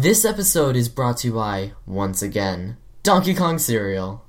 This episode is brought to you by, once again, Donkey Kong Cereal.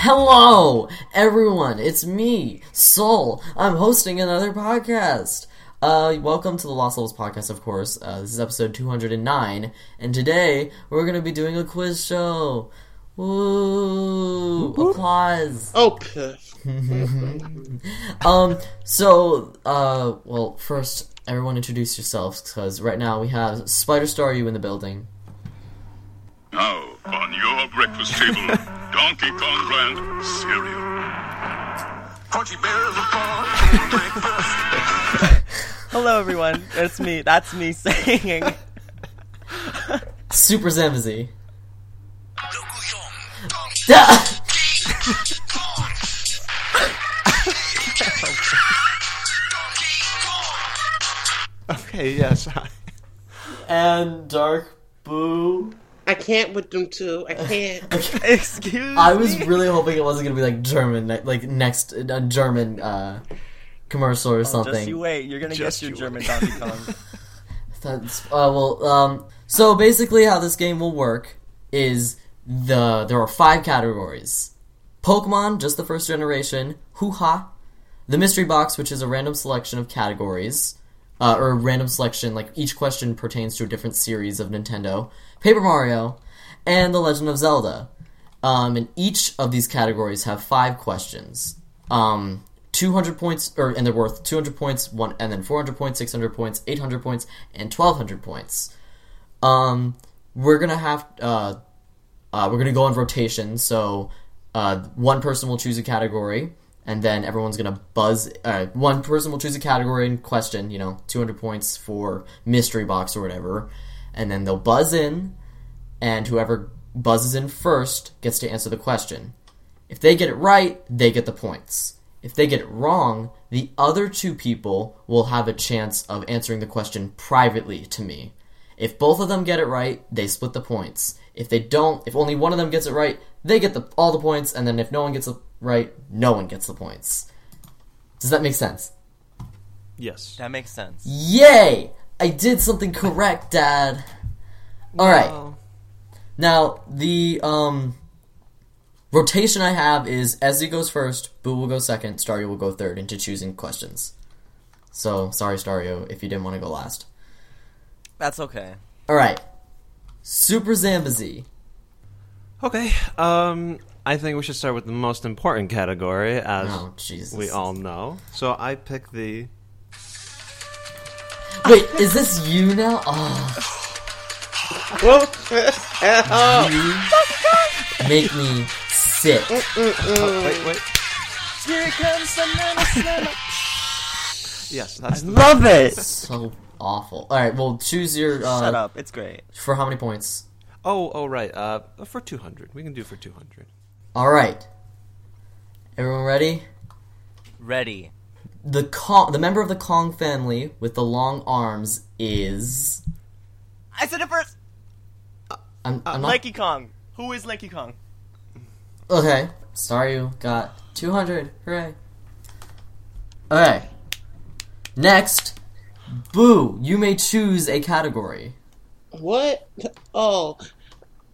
Hello, everyone. It's me, Sol. I'm hosting another podcast. Uh, welcome to the Lost Levels podcast, of course. Uh, this is episode 209, and today we're gonna be doing a quiz show. Woo! Applause. Oh. Um, so, uh, well, first, everyone introduce yourselves, because right now we have Spider Staryu in the building. Now, on your breakfast table, Donkey Kong brand cereal. Crunchy bears are born breakfast. Hello, everyone. It's me. That's me singing. Super Zamazi. Da- Okay, yes. and Dark Boo. I can't with them two. I can't. Excuse I was me. really hoping it wasn't gonna be like German, like next a German uh, commercial or Oh, Just something. you wait. You're gonna Just get your you German wait. Donkey Kong. That's uh, well. Um, so basically, how this game will work is the there are five categories: Pokemon, just the first generation; Hoo Ha, the mystery box, which is a random selection of categories, uh, or a random selection like each question pertains to a different series of Nintendo; Paper Mario, and The Legend of Zelda. Um, and each of these categories have five questions. Um, 200 points, or and they're worth 200 points, one, and then 400 points, 600 points, 800 points, and 1200 points. Um, we're gonna have, uh, uh, we're gonna go on rotation. So, uh, one person will choose a category, and then everyone's gonna buzz. Uh, one person will choose a category and question. You know, 200 points for mystery box or whatever, and then they'll buzz in, and whoever buzzes in first gets to answer the question. If they get it right, they get the points. If they get it wrong, the other two people will have a chance of answering the question privately to me. If both of them get it right, they split the points. If they don't, if only one of them gets it right, they get the, all the points, and then if no one gets it right, no one gets the points. Does that make sense? Yes. that makes sense. Yay! I did something correct, Dad. Alright. Well, Now, the um rotation I have is Ezzy goes first, Boo will go second, Stario will go third into choosing questions. So, sorry Stario if you didn't want to go last. That's okay. Alright. Super Zambazy. Okay. Um, I think we should start with the most important category, as Oh, Jesus. we all know. So I pick the. Wait, is this you now? Oh, you make me sick. Oh, wait, wait. Here comes the banana Yes, that's the. Love it. So awful. Alright, well, choose your. Uh, Shut up. It's great. For how many points? Oh, oh, right. Uh, for two hundred, we can do for two hundred. Alright. Everyone ready? Ready. the Kong, the member of the Kong family with the long arms is. I said it first. I'm, I'm not. Lanky Kong. Who is Lanky Kong? Okay, sorry you got 200. Hooray! Okay. Next, Boo. You may choose a category what? Oh,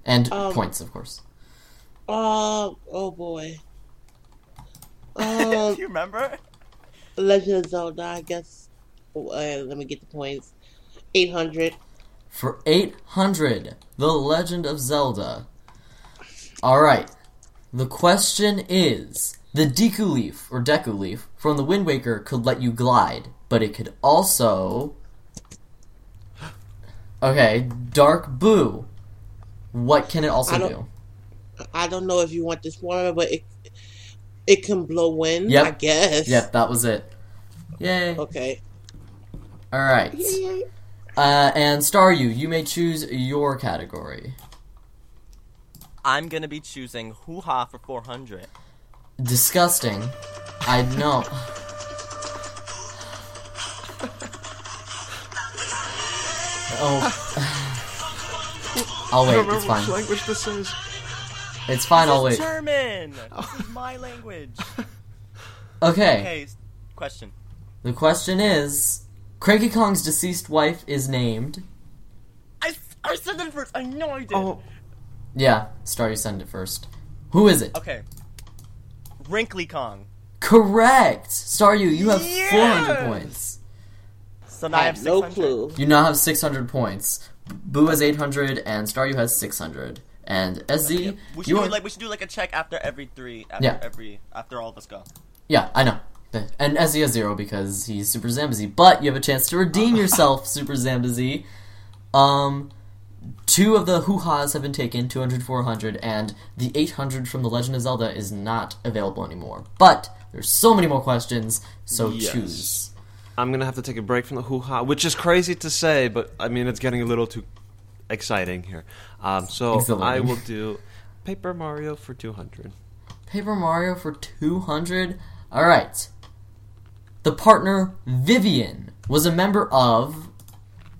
and Um, points, of course. uh, oh boy. Do you remember? Legend of Zelda, I guess. Uh, let me get the points. 800. For 800, The Legend of Zelda. Alright. The question is The Deku Leaf, or Deku Leaf, from the Wind Waker could let you glide, but it could also. Okay, Dark Boo. What can it also I don't- I don't know if you want this one, but it it can blow wind, Yep. I guess. Yep, that was it. Yay. Okay. Alright. Yay. Uh, and Staryu, you may choose your category. I'm gonna be choosing Hoo Ha for 400. Disgusting. I know. Oh. I'll I wait. don't It's fine. which language this is. It's fine. I'll is wait. German. This is my language. Okay. Okay, question. The question is, Cranky Kong's deceased wife is named. I, I said it first. I know I did. Oh, Yeah, Star, you send it first. Who is it? Okay. Wrinkly Kong. Correct. Staryu, you have Yes! 400 points. So now I I have have no clue. You now have 600 points. Boo has 800, and Staryu has 600. And SZ, We should you do are... like we should do like a check after every three. After Yeah. every after all of us go. Yeah, I know. And SZ has zero because he's Super Zambazy. But you have a chance to redeem yourself, Super Zambazy. Um, two of the hoo-has have been taken, 200, 400, and the 800 from The Legend of Zelda is not available anymore. But there's so many more questions, so Yes. choose. I'm gonna have to take a break from the hoo ha, which is crazy to say, but I mean it's getting a little too exciting here. Um, so I will do Paper Mario for 200. Paper Mario for 200? Alright. The partner Vivian was a member of.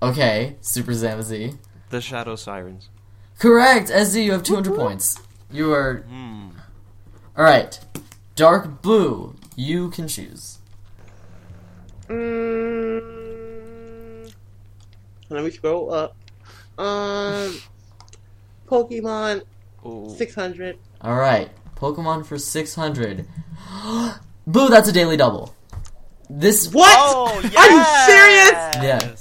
Okay, Super Zambazy. The Shadow Sirens. Correct! SZ, you have 200 points. You are. Hmm. Alright. Dark Blue, you can choose. Mm, let me scroll up. Um, Pokemon Ooh. 600. Alright. Pokemon for 600. Boo, that's a daily double. This. What? Oh, Are you serious? Yeah.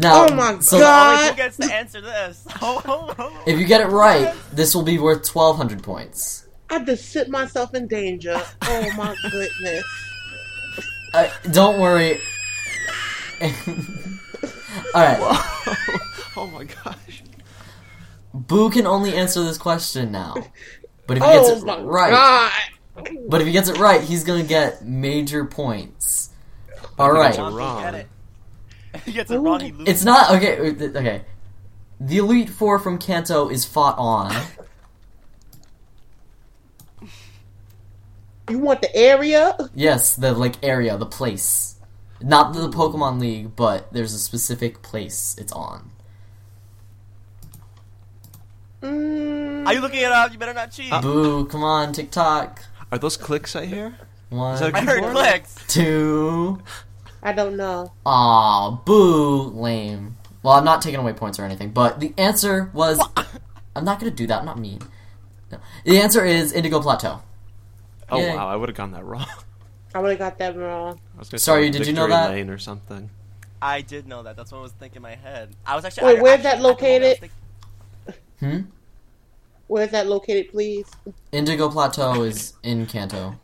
Now, Oh my so God. Who gets to answer this? Oh. If you get it right, this will be worth 1200 points. I just sit myself in danger. Oh my goodness. Uh, don't worry. Alright. oh my gosh. Boo can only answer this question now. But if he gets Oh it my right, god. but if he gets it right, he's gonna get major points. All right. think right, Wrong, he wrong. get it. he gets it wrong. He loses. it's not okay. Okay, the Elite Four from Kanto is fought on. You want the area? Yes, the like area, the place, not the Pokemon League, but there's a specific place it's on. Mm, Are you looking it up? You better not cheat. Boo! Come on, TikTok. Are those clicks I hear? One, that a I heard clicks. two. I don't know. Aw, boo, lame. Well, I'm not taking away points or anything, but the answer was. I'm not gonna do that. I'm not mean. No. The answer is Indigo Plateau. Oh Yay. wow, I would have gotten that wrong. I would have got that wrong. I was gonna Sorry, say did you know Victory that? Lane or something. I did know that. That's what I was thinking in my head. I was actually. Wait, I, where's actually, that at the moment, I was located? thinking- Hmm. Where's that located, please? Indigo Plateau is in Kanto.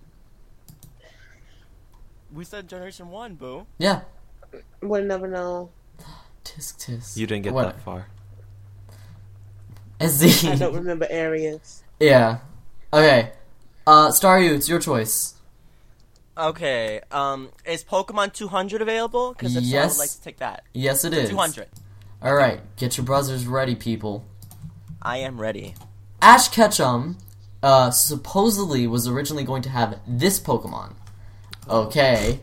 We said Generation One, boo. Yeah. Would never know. Tisk tisk. You didn't get What- that far. SZ. I don't remember areas. yeah. Okay. Uh, Staryu, it's your choice. Okay. Um, is Pokemon 200 available? Because if so, I'd like to take that. Yes, it is. 200. All right, get your brothers ready, people. I am ready. Ash Ketchum, uh, supposedly was originally going to have this Pokemon. Okay.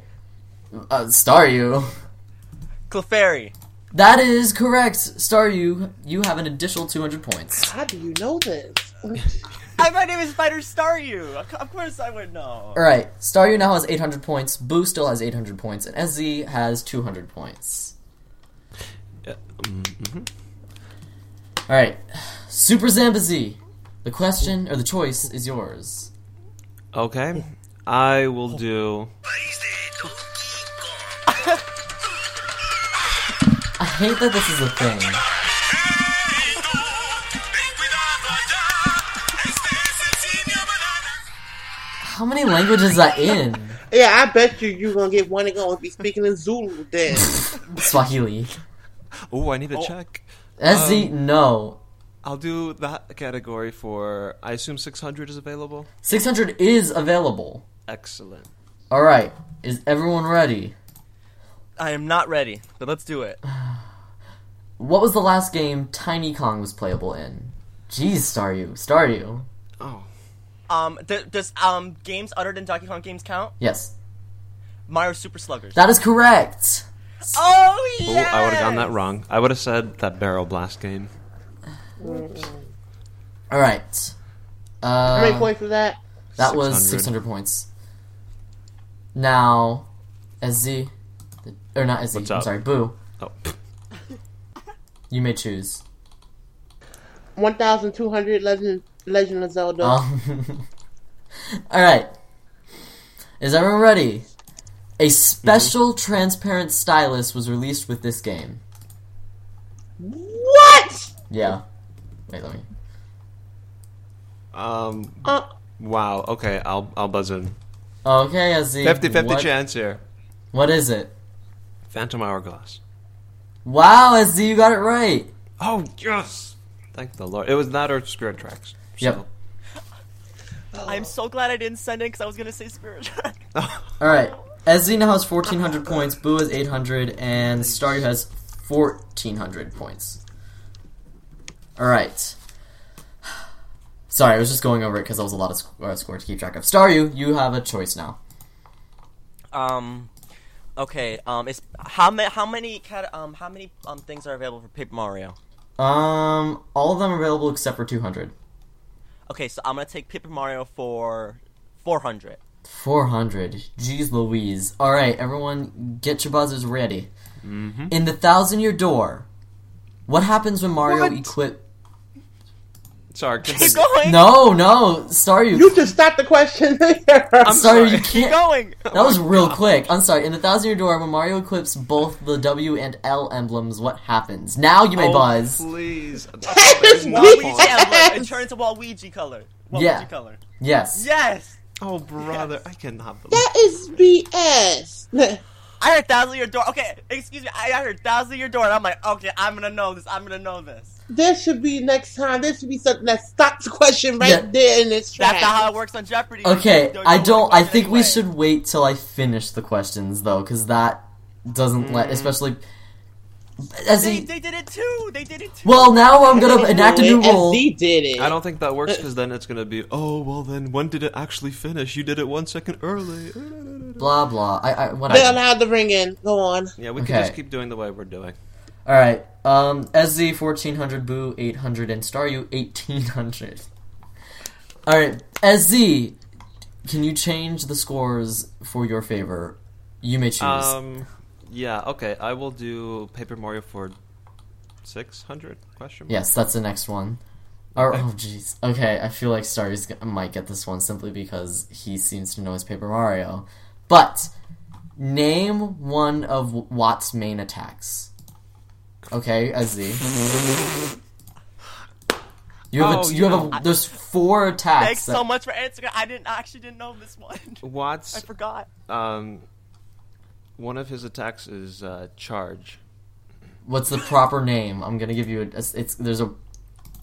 Uh, Staryu. Clefairy. That is correct. Staryu, you have an additional 200 points. How do you know this? Hi, my name is Spider Staryu. Of of course I would know. Alright, Staryu now has 800 points, Boo still has 800 points, and SZ has 200 points. Yeah, mm, mhm. Alright, Super Zambazy. The question, or the choice, is yours. Okay, I will do. I hate that this is a thing. How many languages is that in? yeah, I bet you you're gonna get one and gonna be speaking in Zulu then. Swahili. Oh, I need to Oh. check. SZ, um, no. I'll do that category for. I assume 600 is available. 600 is available. Excellent. Alright, is everyone ready? I am not ready, but let's do it. What was the last game Tiny Kong was playable in? Jeez, Staryu. Staryu. Oh, Um, th- does um games other than Donkey Kong games count? Yes. Mario Super Sluggers. That is correct. Oh Oh, yeah. I would have gotten that wrong. I would have said that barrel blast game. All right. Uh, How many points for that? That was 600. 600 points. Now, SZ, or not SZ, What's I'm sorry, Boo, Oh, you may choose. 1,200 Legend, Legend of Zelda. Um, Alright. Is everyone ready? A special transparent stylus was released with this game. What? Yeah. Wait, let me. um, Uh, wow. Okay, I'll I'll buzz in. Okay, SZ. 50-50 what, chance here. What is it? Phantom Hourglass. Wow, SZ, you got it right. Oh yes! Thank the Lord. It was that or Spirit Tracks. Yep. I'm so glad I didn't send it because I was gonna say Spirit Track. Oh. Alright. SZ now has 1400 points, Boo has 800, and Staryu has 1400 points. Alright. Sorry, I was just going over it because that was a lot of sc- uh, score to keep track of. Staryu, you you have a choice now. Um, okay. Um, it's how many how many cat um how many um things are available for Paper Mario? Um, all of them are available except for 200. Okay, so I'm gonna take Paper Mario for 400. 400. Jeez Louise. Alright, everyone, get your buzzers ready. In the Thousand Year Door, what happens when Mario What? Equip. Sorry. Keep continue. going. No, no, sorry. you just stopped the question there. Staryu, sorry. you can't. going. That was real quick. I'm sorry. In the Thousand Year Door, when Mario equips both the W and L emblems, what happens? Now you may Oh, buzz. please. That There's is no weak. point. Yeah, it turns to Waluigi color. Waluigi Yeah. color. Yes. Yes. Oh brother, I cannot believe. That is BS. I heard thousand year door. Okay, excuse me. I, I heard thousand year door, and I'm like, okay, I'm gonna know this. I'm gonna know this. This should be next time. This should be something that stops the question right Yeah. there in this track. That's not how it works on Jeopardy. Okay, You I don't. I question think we should wait till I finish the questions, though, because that doesn't let, mm. especially. As They, he, they did it too. They did it too. well, now I'm gonna enact a new rule. SZ did it. I don't think that works because then it's gonna be. Oh well, then when did it actually finish? You did it one second early. Blah blah. I, I They're whatever. allowed to ring in. Go on. Yeah, we Okay. can just keep doing the way we're doing. All right. Um, SZ fourteen hundred, Boo eight hundred, and Staryu eighteen hundred. All right, SZ, can you change the scores for your favor? You may choose. Um, yeah, okay. I will do Paper Mario for six hundred question mark. yes, that's the next one. Or, oh jeez. Okay, I feel like Staryu's g- might get this one simply because he seems to know his Paper Mario. But name one of Watt's main attacks. Okay, SZ. You have Oh, a, you you have a there's four attacks. Thanks that- so much for answering. I didn't I actually didn't know this one. Watts. I forgot. um, one of his attacks is uh, charge. What's the proper name? I'm gonna give you a. It's there's a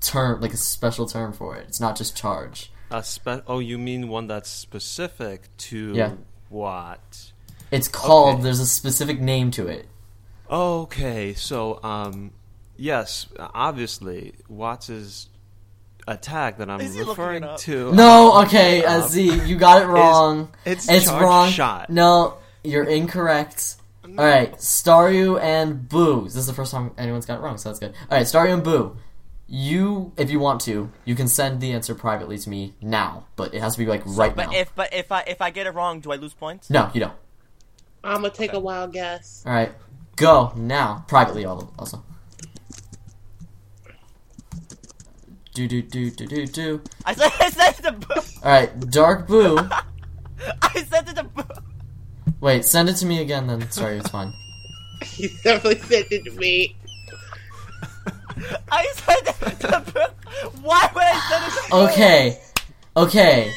term like a special term for it. It's not just charge. A spe- oh, you mean one that's specific to Yeah. what? It's called. Okay. There's a specific name to it. Okay, so um, yes, obviously Watts's attack that I'm Is he looking referring to. No, okay, Um, uh, Z, you got it wrong. it's it's charge wrong. shot. No, you're incorrect. All right, Staryu and Boo. This is the first time anyone's got it wrong, so that's good. All right, Staryu and Boo. You, if you want to, you can send the answer privately to me now, but it has to be like right But now. if but if I if I get it wrong, do I lose points? no, you don't. I'm gonna take a wild guess. All right, go now, privately also. Do do do do do do. I said I said it to Boo. All right, Dark Boo. I said it to Boo. Wait, send it to me again. Then sorry, it's fine. He definitely sent it to me. I said it to Boo. Why would I send it to Boo? Okay, okay.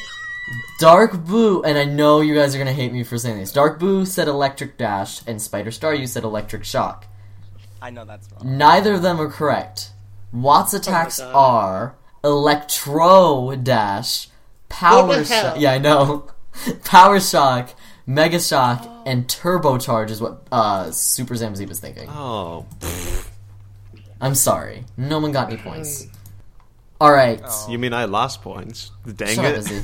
Dark Boo, and I know you guys are gonna hate me for saying this. Dark Boo said Electric Dash, and Spider Staryu said Electric Shock. I know that's wrong. Neither of them are correct. Watt's attacks oh God. are Electro Dash, Power What the hell? Shock. Yeah, I know. Power Shock, Mega Shock, and Turbocharge is what uh, Super Zamzee was thinking. Oh, I'm sorry. No one got any points. Alright. Oh. you mean I lost points? Dang Shut it! Izzy.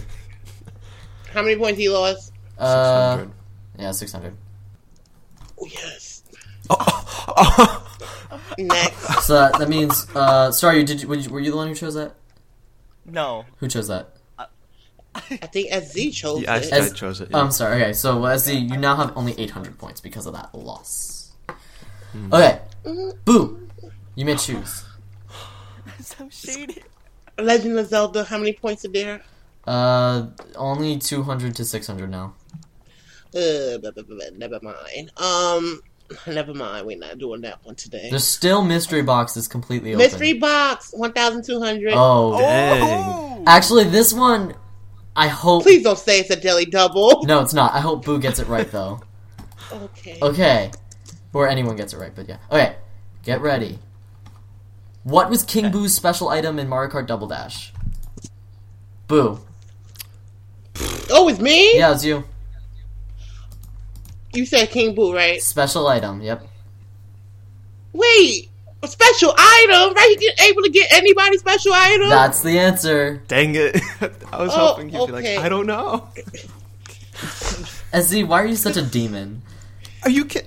How many points he lost? Uh, 600. yeah, 600. Oh, yes. Next. So that, that means, uh, sorry, did you, were you- were you the one who chose that? No. Who chose that? I think SZ chose Yeah, I, it. I As- chose it. Oh, I'm sorry. Okay, so Leslie, you now have only 800 points because of that loss. Hmm. Okay, Boo, you may choose. so shady. Legend of Zelda. How many points are there? Uh, only 200 to 600 now. Uh, blah, blah, blah, blah, never mind. Um, never mind. We're not doing that one today. There's still mystery boxes completely open. Mystery box. One thousand two hundred. Oh, Dang. actually, this one, I hope. Please don't say it's a deli double. No, it's not. I hope Boo gets it right though. Okay. Okay, or anyone gets it right, but yeah. Okay, get ready. What was King Boo's special item in Mario Kart Double Dash? Boo. Oh, it's me. Yeah, it's you. You said King Boo, right? Special item. Yep. Wait, a special item, right? You get able to get anybody special item. That's the answer. Dang it! I was Oh, hoping you'd be like. I don't know. SZ, why are you such a demon? Are you kidding?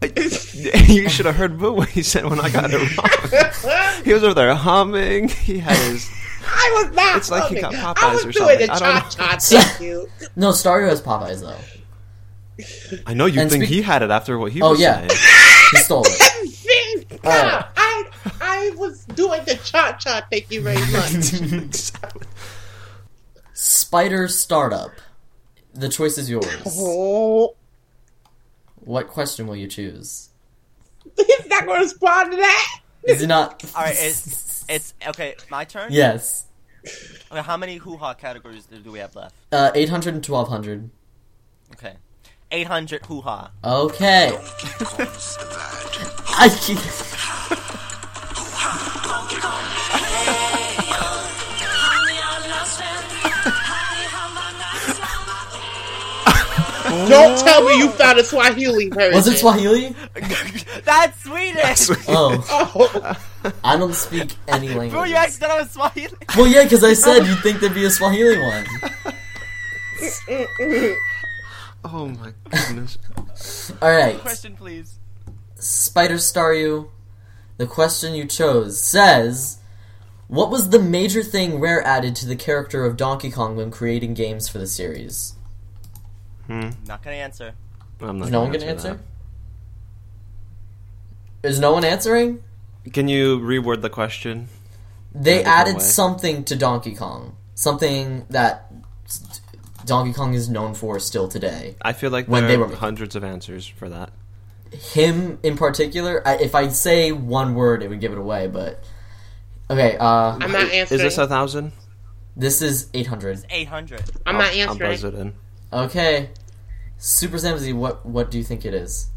you should have heard Boo when he said when I got it wrong. He was over there humming. He had his. I was not. It's like he humming. got I Popeyes was or doing the something. I cha don't cha. Thank you. No, Stario has Popeyes though. I know you And think speak- he had it after what he Oh was yeah, saying. he stole it. See, Alright. I I was doing the cha cha. Thank you very much. Spider Startup. The choice is yours. oh, What question will you choose? he's not going to respond to that. Is it not? All right, it's it's okay. My turn. Yes. Okay, how many hoo ha categories do do we have left? Uh, 800 and 1200. Okay, eight hundred hoo ha. Okay. I keep... Don't tell me you found a Swahili version. Was it Swahili? That's Swedish. Oh, Oh, I don't speak any Bro, language. you actually thought I was Swahili. Well, yeah, because I said you'd think there'd be a Swahili one. Oh my goodness. Alright. Question, please. Spider Staryu, the question you chose says, "What was the major thing Rare added to the character of Donkey Kong when creating games for the series?" Hmm. Not gonna answer. I'm not Is no one gonna gonna answer? Is no one answering? Can you reword the question? They In a different added way. something to Donkey Kong, something that s- Donkey Kong is known for still today. I feel like When there they are were- hundreds of answers for that. Him in particular, I, if I say one word, it would give it away. But okay, uh, I'm not answering. Is this a thousand? this is eight hundred. Eight hundred. I'm I'll- not I'll answering. buzz it in. Okay, Super Samzy, what what do you think it is?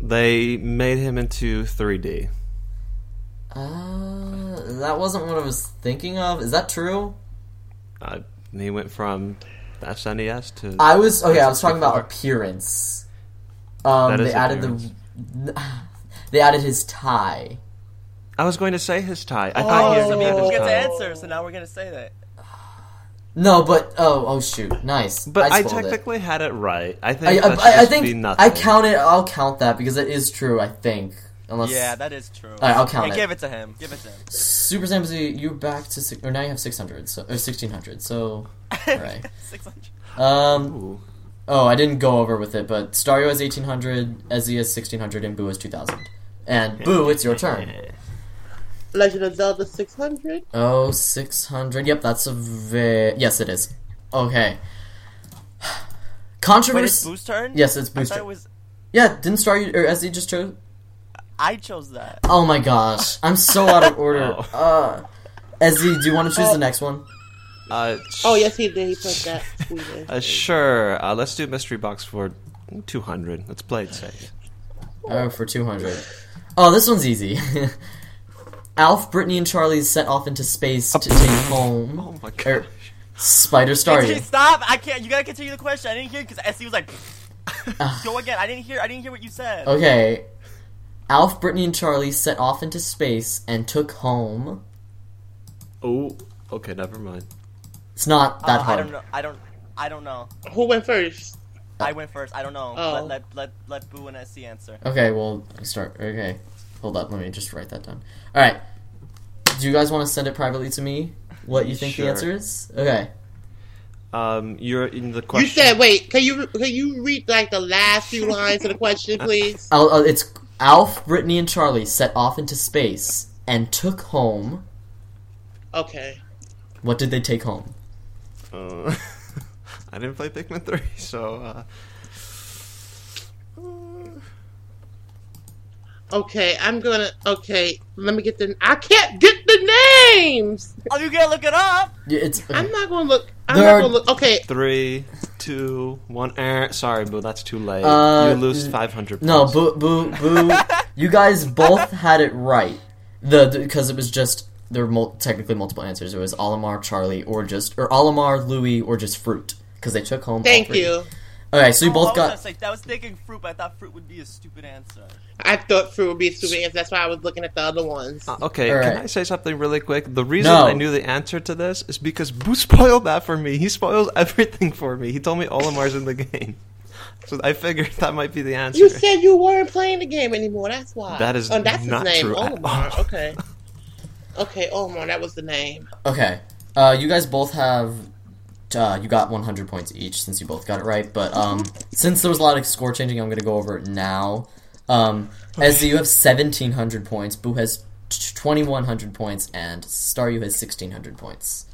They made him into 3D. Uh, that wasn't what I was thinking of. Is that true? Uh, he went from the SNES to. I was okay. I was talking about appearance. Um, That they is added the they added his tie. I was going to say his tie. I thought Oh. he So had we his get to answer. So now we're gonna say that. No, but oh oh shoot, nice. But I, spoiled it. technically had it right. I I, think I, that should I, I think be nothing. I count it. I'll count that because it is true. I think unless Yeah, that is true. Alright, I'll count Hey, it. give it to him. Give it to him. Super Samzy, you're back to six, or now you have six hundred, so or sixteen hundred. So all right. Six hundred. Um. Ooh. Oh, I didn't go over with it, but Stario has eighteen hundred, Ezzy has sixteen hundred, and Boo has two thousand. And Boo, it's your turn. Legend of Zelda 600. Oh, 600. Yep, that's a ve- Yes, it is. Okay. Wait, it's Controversy. Boo's turn. Yes, it's Boo's thought it turn. was. Yeah, didn't Star or Ezzy just chose? I chose that. Oh my gosh, I'm so out of order. Oh. Uh, Ezzy, do you want to choose Oh. the next one? Uh, Oh yes, he did. He put that. Uh, sure. Uh, let's do mystery box for 200. Let's play it safe. Oh, for 200. Oh, this one's easy. Alf, Brittany, and Charlie set off into space to take home Oh my er, gosh. Spider Starry. Stop! I can't. You gotta continue the question. I didn't hear because SC was like. Go again. I didn't hear. I didn't hear what you said. Okay. Alf, Brittany, and Charlie set off into space and took home. Oh, okay, never mind. It's not that Uh, I hard. don't know. I don't. I don't know. Who went first? I went first. I don't know. Oh. Let let let let Boo and SC answer. Okay, well, start. Okay, hold up. Let me just write that down. All right. Do you guys want to send it privately to me? What you think Sure. the answer is? Okay. Um, you're in the question. You said, wait, can you can you read like the last few lines of the question, please? Al- uh, it's Alf, Brittany, and Charlie set off into space and took home. Okay. What did they take home? Uh, I didn't play Pikmin 3, so. Uh, Okay, I'm gonna. Okay, let me get the. I can't get the names. Oh, you gotta look it up. Yeah, It's I'm not gonna look. I'm There not are- gonna look. Okay, three, two, one. Er, sorry, Boo, that's too late. Uh, you lose 500 no, boo, boo, boo. you guys both had it right. The because it was just there were mul- technically multiple answers. It was Olimar, Charlie, or just or Olimar, Louis, or just fruit because they took home. all thank three. You. Okay, so you Oh, both I was got. gonna say- I was thinking fruit, but I thought fruit would be a stupid answer. I thought fruit would be a stupid answer. That's why I was looking at the other ones. Uh, okay, All can. I say something really quick? The reason No. I knew the answer to this is because Boo spoiled that for me. He spoils everything for me. He told me Olimar's in the game. So I figured that might be the answer. You said you weren't playing the game anymore. That's why. That is oh, that's not his name. true at Omar. all. Okay. Okay, Omar. That was the name. Okay, uh, you guys both have. Uh, you got 100 points each since you both got it right. But um, since there was a lot of score changing, I'm going to go over it now. Um, Ezzy, you have 1,700 points. Boo has t- 2,100 points, and Staryu has 1,600 points.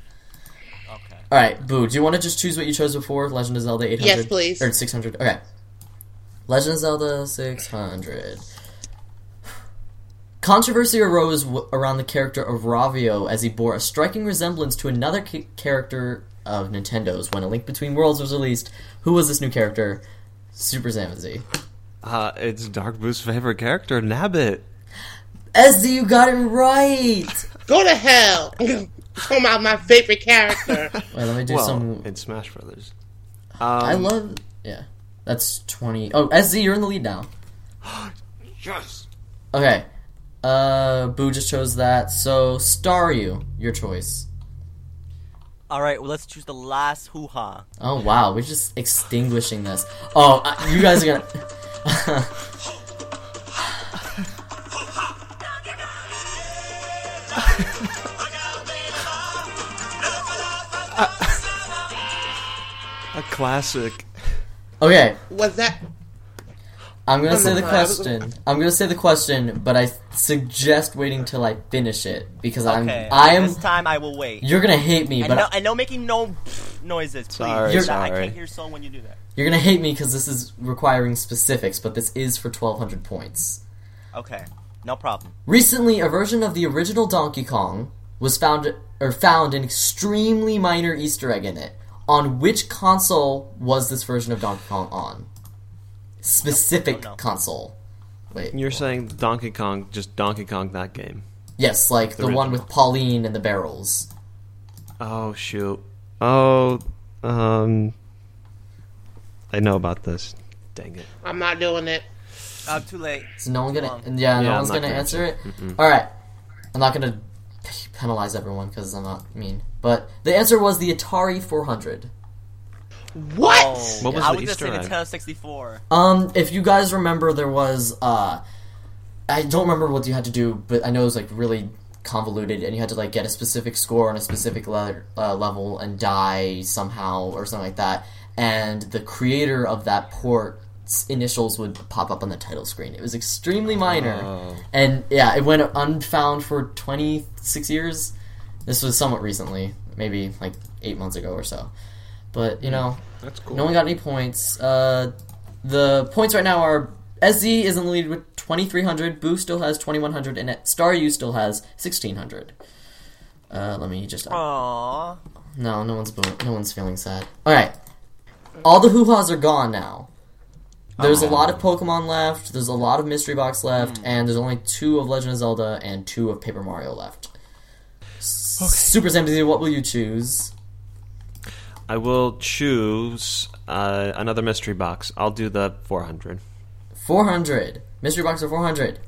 Okay. All right, Boo. Do you want to just choose what you chose before? Legend of Zelda 800. Yes, please. Or 600. Okay. Legend of Zelda 600. Controversy arose w- around the character of Ravio as he bore a striking resemblance to another ca- character of Nintendo's when A Link Between Worlds was released. Who was this new character? Super Zamazi. Uh, it's Dark Boo's favorite character, Nabbit. Ezzy, you got it right! Go to hell. Talking about my favorite character. Wait, let me do well, some. in Smash Brothers. Um, I love. Yeah. That's 20. Oh, SZ, you're in the lead now. Yes. Okay. Uh, Boo just chose that. So, Staryu, your choice. All right. Well, let's choose the last hoo ha. Oh wow, we're just extinguishing this. Oh, uh, you guys are gonna. A classic. okay, was that? I'm gonna say the no, was- question. I'm gonna say the question, but I suggest waiting till I finish it because Okay. I'm. I am. This time I will wait. You're gonna hate me, And but no, and no making no noises, please. Sorry, You're- I can't hear so when you do that. you're gonna hate me because this is requiring specifics. But this is for 1,200 points. Okay. No problem. Recently, a version of the original Donkey Kong was found or found an extremely minor Easter egg in it. On which console was this version of Donkey Kong on? Specific Oh, no. console. Wait. You're saying Donkey Kong, just Donkey Kong that game. Yes, like the, one with Pauline and the barrels. Oh shoot. Oh, um, I know about this. Dang it. I'm not doing it. Uh, too late. So no one gonna Come yeah, no Yeah, one's I'm not gonna gonna answer it. All right, I'm not gonna penalize everyone because I'm not mean. But the answer was the Atari 400. What? Oh, What was I the was Easter gonna egg? say Nintendo 64. Um, if you guys remember, there was uh, I don't remember what you had to do, but I know it was like really convoluted, and you had to like get a specific score on a specific le- uh, level and die somehow or something like that. And the creator of that port's initials would pop up on the title screen. It was extremely minor, Oh. and yeah, it went unfound for twenty six years. This was somewhat recently, maybe like eight months ago or so. But you know, That's cool. no one got any points. Uh, the points right now are SZ is in the lead with 2,300. Boo still has 2,100, and Staryu still has 1,600. Uh, let me just. Aww. No, no one's boo- no one's feeling sad. All right, all the hoo ha's are gone now. There's a Oh. lot of Pokemon left. There's a lot of Mystery Box left, and there's only two of Legend of Zelda and two of Paper Mario left. Super Zamazzy, what will you choose? I will choose uh, another mystery box. I'll do the 400. 400. Mystery Box of 400.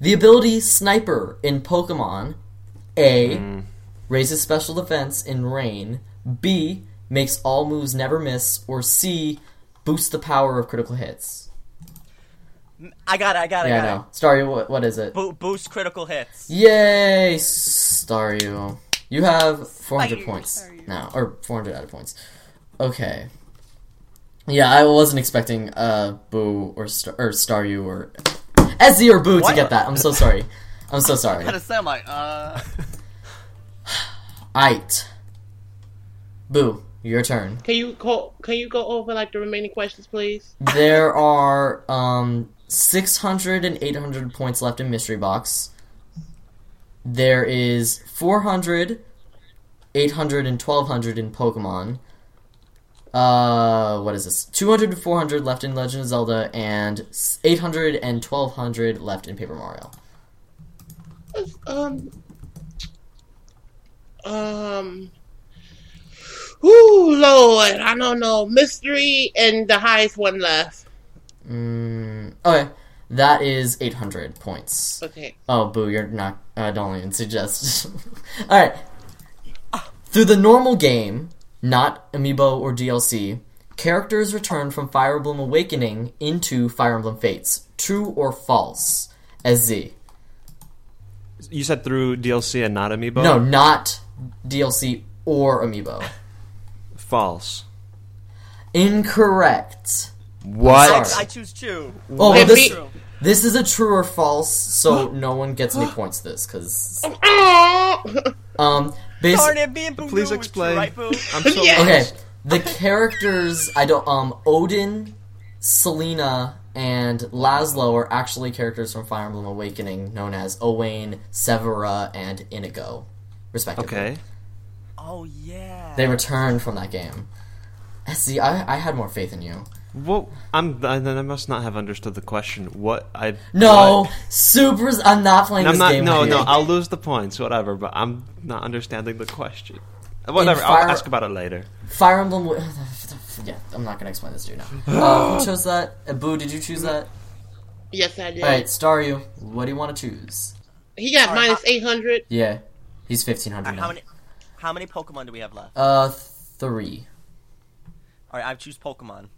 The ability Sniper in Pokemon A. Raises special defense in rain. B. makes all moves never miss, or C, boosts the power of critical hits. I got it. I got it. Yeah, I I got know. Staryu, what, what is it? it. Bo- boost critical hits. Yay, Staryu. You have 400 Staryu, points now, or 400 added points. Okay. Yeah, I wasn't expecting uh Boo or Star or Staryu or SZ or Boo to get that. I'm so sorry. I'm so sorry. How to sound like, uh, Aight. Boo, your turn. Can you go? Can you go over like the remaining questions, please? There are um 600 and 800 points left in Mystery Box. There is 400, 800, and 1200 in Pokemon. Uh, what is this? 200 to 400 left in Legend of Zelda, and 800 and 1200 left in Paper Mario. Um. Um. Ooh, Lord, I don't know. Mystery and the highest one left. Mm, okay, that is 800 points. Okay. Oh, boo, you're not. Uh, don't even suggest. Alright. Through the normal game, not amiibo or DLC, characters return from Fire Emblem Awakening into Fire Emblem Fates. True or false? SZ. You said through DLC and not amiibo. No, not DLC or amiibo. false. Incorrect. What? sorry. I choose Chew. Oh, Wait, this, be- this is a true or false, so no one gets any points this, because. Oh, Um, basi- Darn it, being Boo Please knew it was true, explain. right, I'm so Yeah. Okay, the characters I don't um Odin, Selena, and Laslow are actually characters from Fire Emblem Awakening, known as Owain, Severa, and Inigo, respectively. Okay. Oh yeah. They returned from that game. See, I, I had more faith in you. Well, I'm. I- Then I must not have understood the question. What I? No, what- supers. I'm not playing I'm this not. game. No, with no. you. I'll lose the points. Whatever. But I'm not understanding the question. Whatever. Fire- I'll ask about it later. Fire Emblem. Yeah, I'm not gonna explain this to you now. Uh, who chose that? Abu, did you choose that? yes, I did. All right, Staryu. What do you want to choose? He got All right, minus eight hundred. Yeah, he's fifteen hundred Alright, now. how many? How many Pokemon do we have left? Uh, three. All right, I choose Pokemon.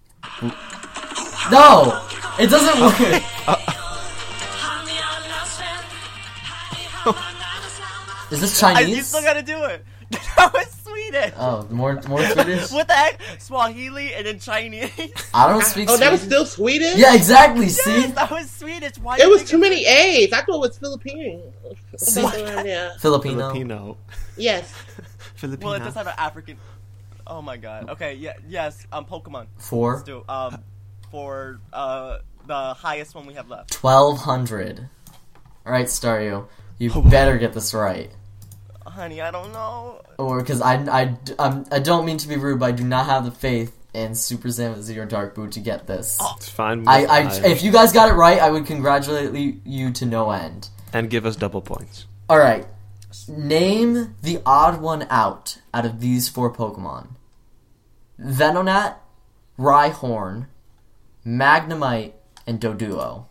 No, it doesn't work. Is this I, Chinese? you still gotta do it. that was Swedish. Oh, more more Swedish. What the heck? Swahili and then Chinese. I don't speak. Oh, that was still Swedish. Yeah, exactly. See, that was Swedish. Why? It was too it's- many A's. I thought it was Filipino. Something like. Filipino. Filipino. Yes. Filipino. Well, it does have an African. Oh my god. Okay. Yeah. Yes. Um. Pokemon. Four. Let's do. Um. For uh the highest one we have left. Twelve hundred. All right, Staryu, you Oh, better get this right, Honey, I don't know. or because I I I'm, I don't mean to be rude, but I do not have the faith in Super Zamazi or Dark Boo to get this. It's fine. I, I if you guys got it right, I would congratulate you to no end. and give us double points. All right, name the odd one out out of these four Pokemon: Venonat, Rhyhorn, Magnemite, and Doduo.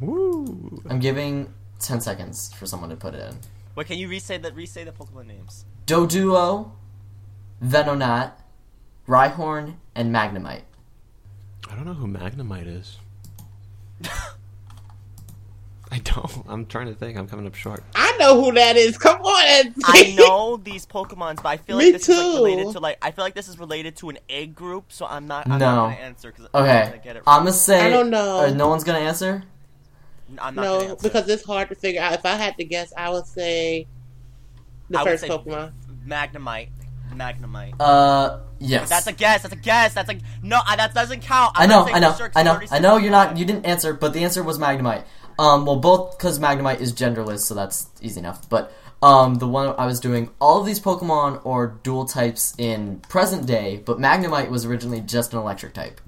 Woo. I'm giving ten seconds for someone to put it in. Wait, can you re-say the re-say the Pokemon names? Doduo, Venonat, Rhyhorn, and Magnemite. I don't know who Magnemite is. I don't. I'm trying to think. I'm coming up short. I know who that is. Come on. I know these Pokemons, but I feel Me like this is like related to like I feel like this is related to an egg group, so I'm not. I'm No. not gonna answer because I'm Okay, gonna get it. I'm Right. gonna say. I don't know. uh, no one's gonna answer. I'm not gonna No, because it's hard to figure out. If I had to guess, I would say the I would first say- Pokemon. Magnemite, Magnemite. Uh, yes. That's a guess. That's a guess. That's like no. I, that doesn't count. I I'm know, I know, for sure 'cause I know, I know. You're not. You didn't answer, but the answer was Magnemite. Um, well, both because Magnemite is genderless, so that's easy enough. But um, the one I was doing, all of these Pokemon are dual types in present day, but Magnemite was originally just an electric type.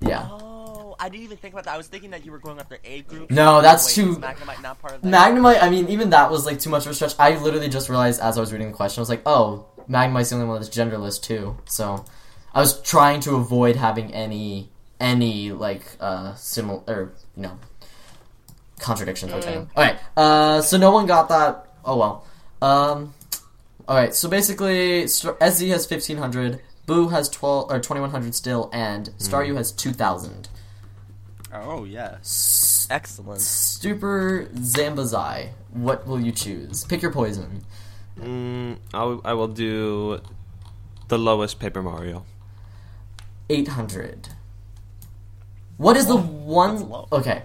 Yeah. Oh, I didn't even think about that. I was thinking that you were going after A group. No, that's Wait, too- Magnemite not part of that. Magnemite, I mean, even that was like too much of a stretch. I literally just realized as I was reading the question, I was like, oh, Magnemite's the only one that's genderless too. So I was trying to avoid having any any like uh similar or you know contradictions with him. All right, uh, so no one got that. Oh well. Um, All right. So basically, Star- SZ has fifteen hundred. Boo has twelve or twenty one hundred still, and Staryu has two thousand. Oh yes. Excellent. Super Zambazai. What will you choose? Pick your poison. Mm, I'll, I will do the lowest Paper Mario. 800. What is the one low. Okay.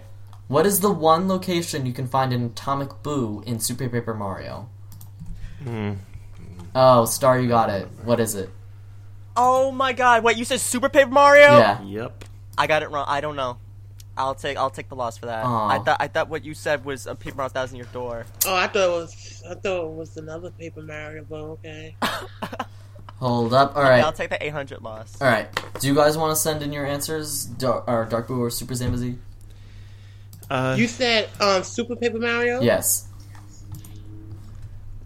What is the one location you can find an Atomic Boo in Super Paper Mario? Hmm. Oh, Star, you got it. What is it? Oh my god! Wait, you said Super Paper Mario? Yeah. Yep. I got it wrong. I don't know. I'll take I'll take the loss for that. Aw. I thought I thought what you said was a Paper Mario that was in your door. Oh, I thought it was. I thought it was another Paper Mario, but okay. Hold up. All Yeah, right. I'll take the 800 loss. All right. Do you guys want to send in your answers, Dar- or Dark Boo or Super Zambazee? Uh, You said um Super Paper Mario. Yes.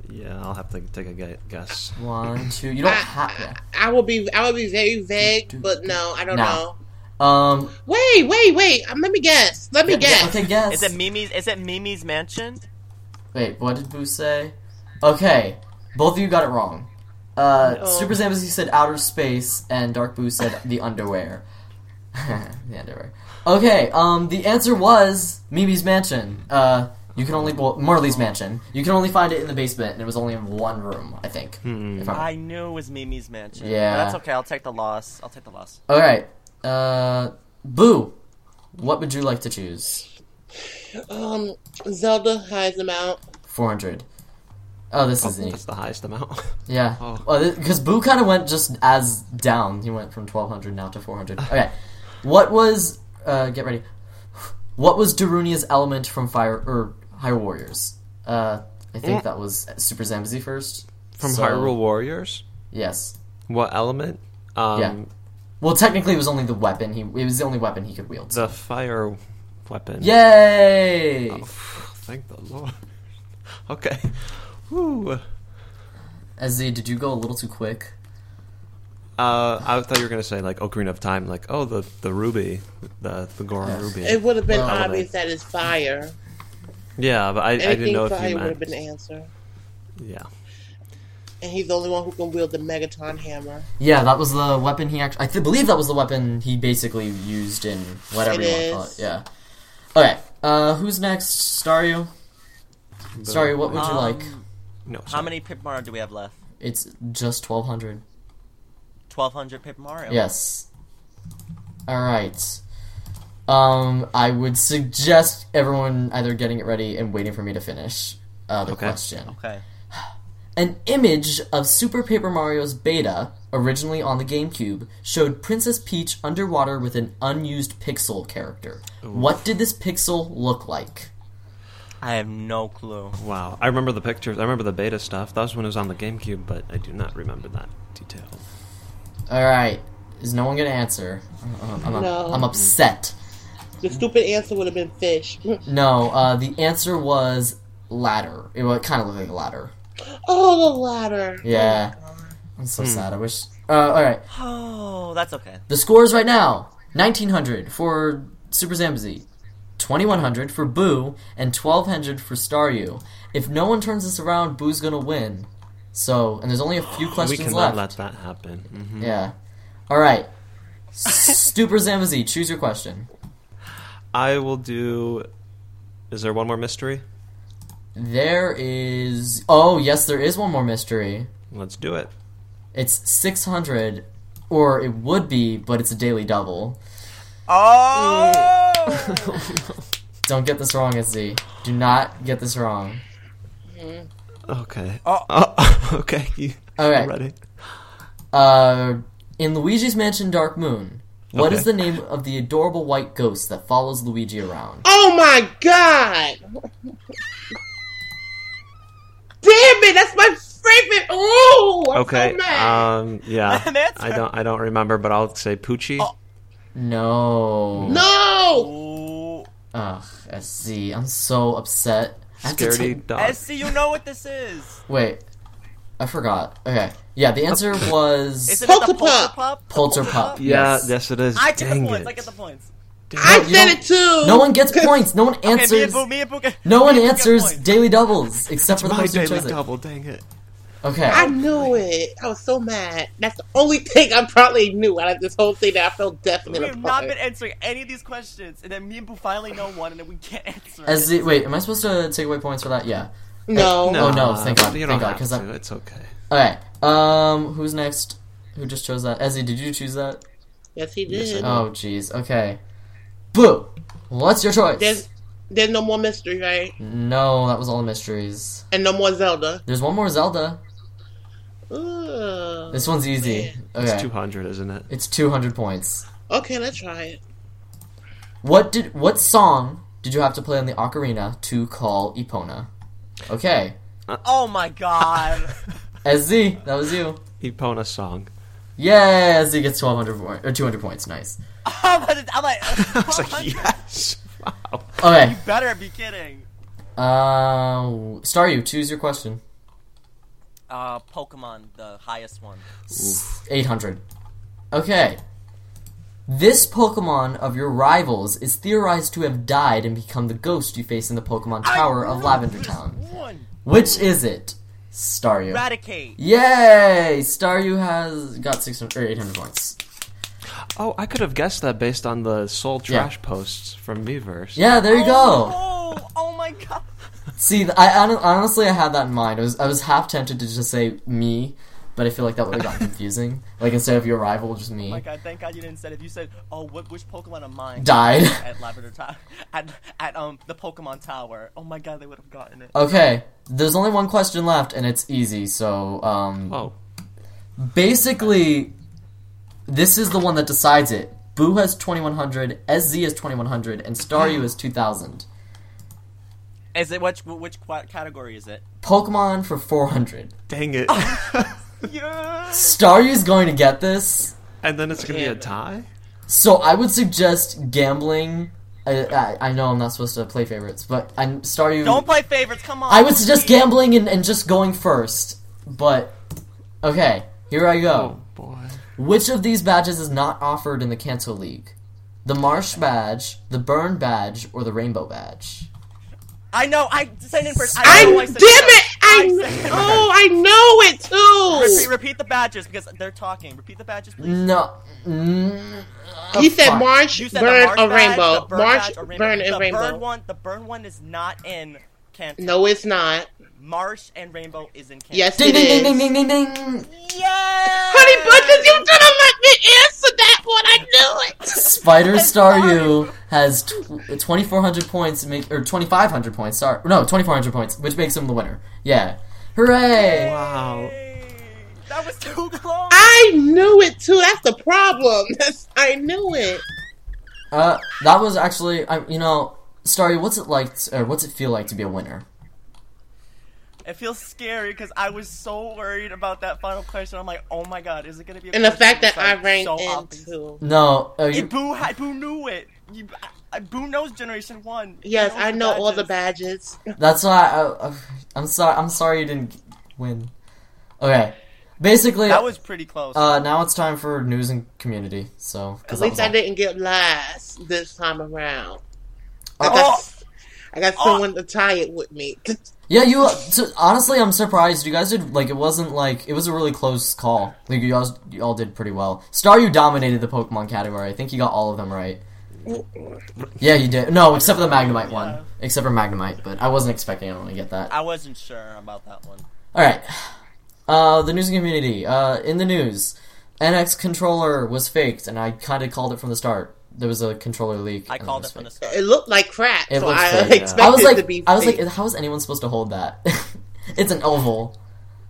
yeah, I'll have to take a guess. One, two. You don't I- have. Yeah. I will be. I will be very vague, but no, I don't Now. know. Um. Wait, wait, wait. Um, let me guess. Let me yeah, guess. Okay. Guess. Is it Mimi's? Is it Mimi's mansion? Wait, what did Boo say? Okay, both of you got it wrong. Uh, Oh. Super Zambazee said outer space, and Dark Boo said the underwear. the underwear. Okay, um, the answer was Mimi's mansion. Uh, you can only well, Merlee's mansion. You can only find it in the basement, and it was only in one room, I think. Hmm. I'm- knew it was Mimi's mansion. Yeah. But that's okay. I'll take the loss. I'll take the loss. All right, uh, Boo, what would you like to choose? Um, Zelda highs amount. Four hundred. Oh, this Oh, is neat. that's the highest amount. Yeah. Oh. Because Boo kind of went just as down. He went from 1200 now to 400. Okay. What was. Uh, get ready. What was Darunia's element from Fire. or Hyrule Warriors? Uh, I think Mm. that was Super Zambazee first. From So- Hyrule Warriors? Yes. What element? Um, Yeah. Well, technically, it was only the weapon. He It was the only weapon he could wield. The fire weapon. Yay! Oh, thank the Lord. Okay. Woo. SZ, did you go a little too quick? Uh, I thought you were gonna say like Ocarina of Time, like oh the the ruby, the the Goron Yeah. ruby. It would have been Well, obvious that it's fire. yeah, but I, I didn't Anything know if fire you would have been the answer. Yeah. And he's the only one who can wield the Megaton hammer. Yeah, that was the weapon he actually. I th- believe that was the weapon he basically used in whatever It you want to call is. it. Yeah. Okay. Uh, who's next? Staryu. Staryu, what would you Um, like? No. How sorry. many Paper Mario do we have left? It's just twelve hundred. 1200 Paper Mario. Yes. All right. Um, I would suggest everyone either getting it ready and waiting for me to finish uh, the Okay. question. Okay. An image of Super Paper Mario's beta, originally on the GameCube, showed Princess Peach underwater with an unused pixel character. What did this pixel look like? I have no clue. Wow, I remember the pictures. I remember the beta stuff. That was when it was on the GameCube, but I do not remember that detail. All right, is no one gonna answer? Uh, I'm, No. I'm upset. The stupid answer would have been fish. No, uh, the answer was ladder. It would kind of look like a ladder. oh, the ladder. Yeah, I'm so sad. I wish. Uh, all right, Oh, that's okay. the scores right now: 1900 for Super Zambazee, 2100 for Boo, and 1200 for Staryu. If no one turns this around, Boo's gonna win. So, and there's only a few questions left. we questions cannot left. let that happen. Mm-hmm. Yeah. All right. Super Zambazee, choose your question. I will do. Is there one more mystery? There is. Oh, yes, there is one more mystery. Let's do it. It's 600, or it would be, but it's a daily double. Oh! Don't get this wrong, SZ. Do not get this wrong. Okay. Oh. okay. You, Okay. you ready? Uh, in Luigi's Mansion Dark Moon, what is Okay. the name of the adorable white ghost that follows Luigi around? Oh my god! Damn it! That's my favorite. Oh, Okay. so. Um. Yeah. I don't. I don't remember, but I'll say Poochie. Oh. No. no. Ooh. Ugh, SZ, I'm so upset. I Scaredy dog. SZ, you know what this is. Wait, I forgot. Okay, yeah, the answer was Isn't it the Polterpup. Polterpup? The Polterpup. Yeah. Yes. Yes, it is. I get Dang the points. it. I get the points. I you said don't- it too. No one gets points. No one Okay, me answers. and Boo, me and Boo get- no one and Boo get answers points. daily doubles except for the My person who daily chose it. double. Dang it. Okay. I knew it. I was so mad. That's the only thing I probably knew out of this whole thing that I felt definitely. We definite have not been answering any of these questions, and then me and Boo finally know one, and then we can't answer. As it. the, wait, am I supposed to take away points for that? Yeah. no. Oh, no, thank God, You thank don't God, have 'cause to. I'm- It's okay. All right. Um, who's next? Who just chose that? Ezzy, did you choose that? Yes, he Yes, did. did. Oh, jeez. Okay. Boo. What's your choice? There's there's no more mystery, right? No, that was all the mysteries. And no more Zelda. There's one more Zelda. Ugh. This one's easy. It's 200, isn't it? It's 200 points. Okay, let's try it. What did what song did you have to play on the ocarina to call Epona? Okay. Oh my god! SZ, that was you. Epona song. Yeah, SZ gets 1200 point, or 200 points. Nice. I'm like, I'm like, I was like, yes! Wow. Okay. better be kidding. Uh, Star, you choose your question. Uh, Pokemon, the highest one. 800. Okay. This Pokemon of your rivals is theorized to have died and become the ghost you face in the Pokemon Tower of Lavender Town. One. Which is it? Staryu. Eradicate. Yay! Staryu has got 600 or 800 points. Oh, I could have guessed that based on the Soul Yeah. Trash posts from Miiverse. Yeah, there you go. Oh, oh my god. See, I, I honestly I had that in mind. I was I was half tempted to just say me, but I feel like that would have gotten confusing. Like instead of your rival, just me. Like I thank god you didn't say. If you said, oh, what, which Pokemon of mine Died. at Lavender Tower, at, at um the Pokemon Tower, oh my god, they would have gotten it. Okay, there's only one question left, and it's easy. So, um, Oh, basically, this is the one that decides it. Boo has 2100, SZ has 2100, and Staryu has 2000. Is it which which category is it? Pokemon for 400. dang it. Yeah. Staryu's going to get this, and then it's going to be a tie? so I would suggest gambling. I, I, I know I'm not supposed to play favorites, but I'm Staryu. Don't play favorites. Come on. I would suggest gambling and, and just going first. But okay, here I go. Oh, boy. Which of these badges is not offered in the Kanto League? The Marsh badge, the Burn badge, or the Rainbow badge? I know. I sent in first. I I know damn it! first. I said kn- first. oh, I know it too. repeat the badges because they're talking. Repeat the badges, please. No. Mm, He said fine. March, You said burn, the March or badge, rainbow. the burn March, badge, or rainbow. burn, the and rainbow. Burn one, the burn one is not in Kanto. No, it's not. Marsh and Rainbow is in Kanto. Yes, Ding it ding is. ding ding ding ding ding! Yeah. Honey Bunches, you should have let me answer that one. I knew it. Spider Staryu has tw- 2,400 points, make, or 2,500 points. Sorry, no, 2,400 points, which makes him the winner. Yeah, hooray! Wow. That was too close. I knew it too. That's the problem. That's, I knew it. Uh, that was actually, I, you know, Staryu, what's it like? t- or what's it feel like to be a winner? It feels scary because I was so worried about that final question. I'm like, oh my god, is it gonna be? A And the fact that that's, I ranked so obvious? into. No, uh, you, Boo, had- Boo knew it. You, I, Boo knows Generation One. Yes, knows I the know all the badges. badges. That's why I, uh, I'm sorry. I'm sorry you didn't win. Okay, basically, That was pretty close. uh, now it's time for news and community. So, At because least was I all- didn't get last this time around. I Oh. got, I got Oh. someone to tie it with me. Yeah, you. So, honestly, I'm surprised you guys did. Like, it wasn't like it was a really close call. Like, you all, you all did pretty well. Star, you dominated the Pokemon category. I think you got all of them right. Yeah, you did. No, except for the Magnemite Yeah. one. Except for Magnemite, but I wasn't expecting anyone to get that. I wasn't sure about that one. All right. Uh, the news community. Uh, in the news, NX controller was faked, and I kind of called it from the start. There was a controller leak. I called was it from the start. It looked like crap, It so looks I fake, yeah. expected I was like, it to be. I was fake. like, how is anyone supposed to hold that? it's an oval.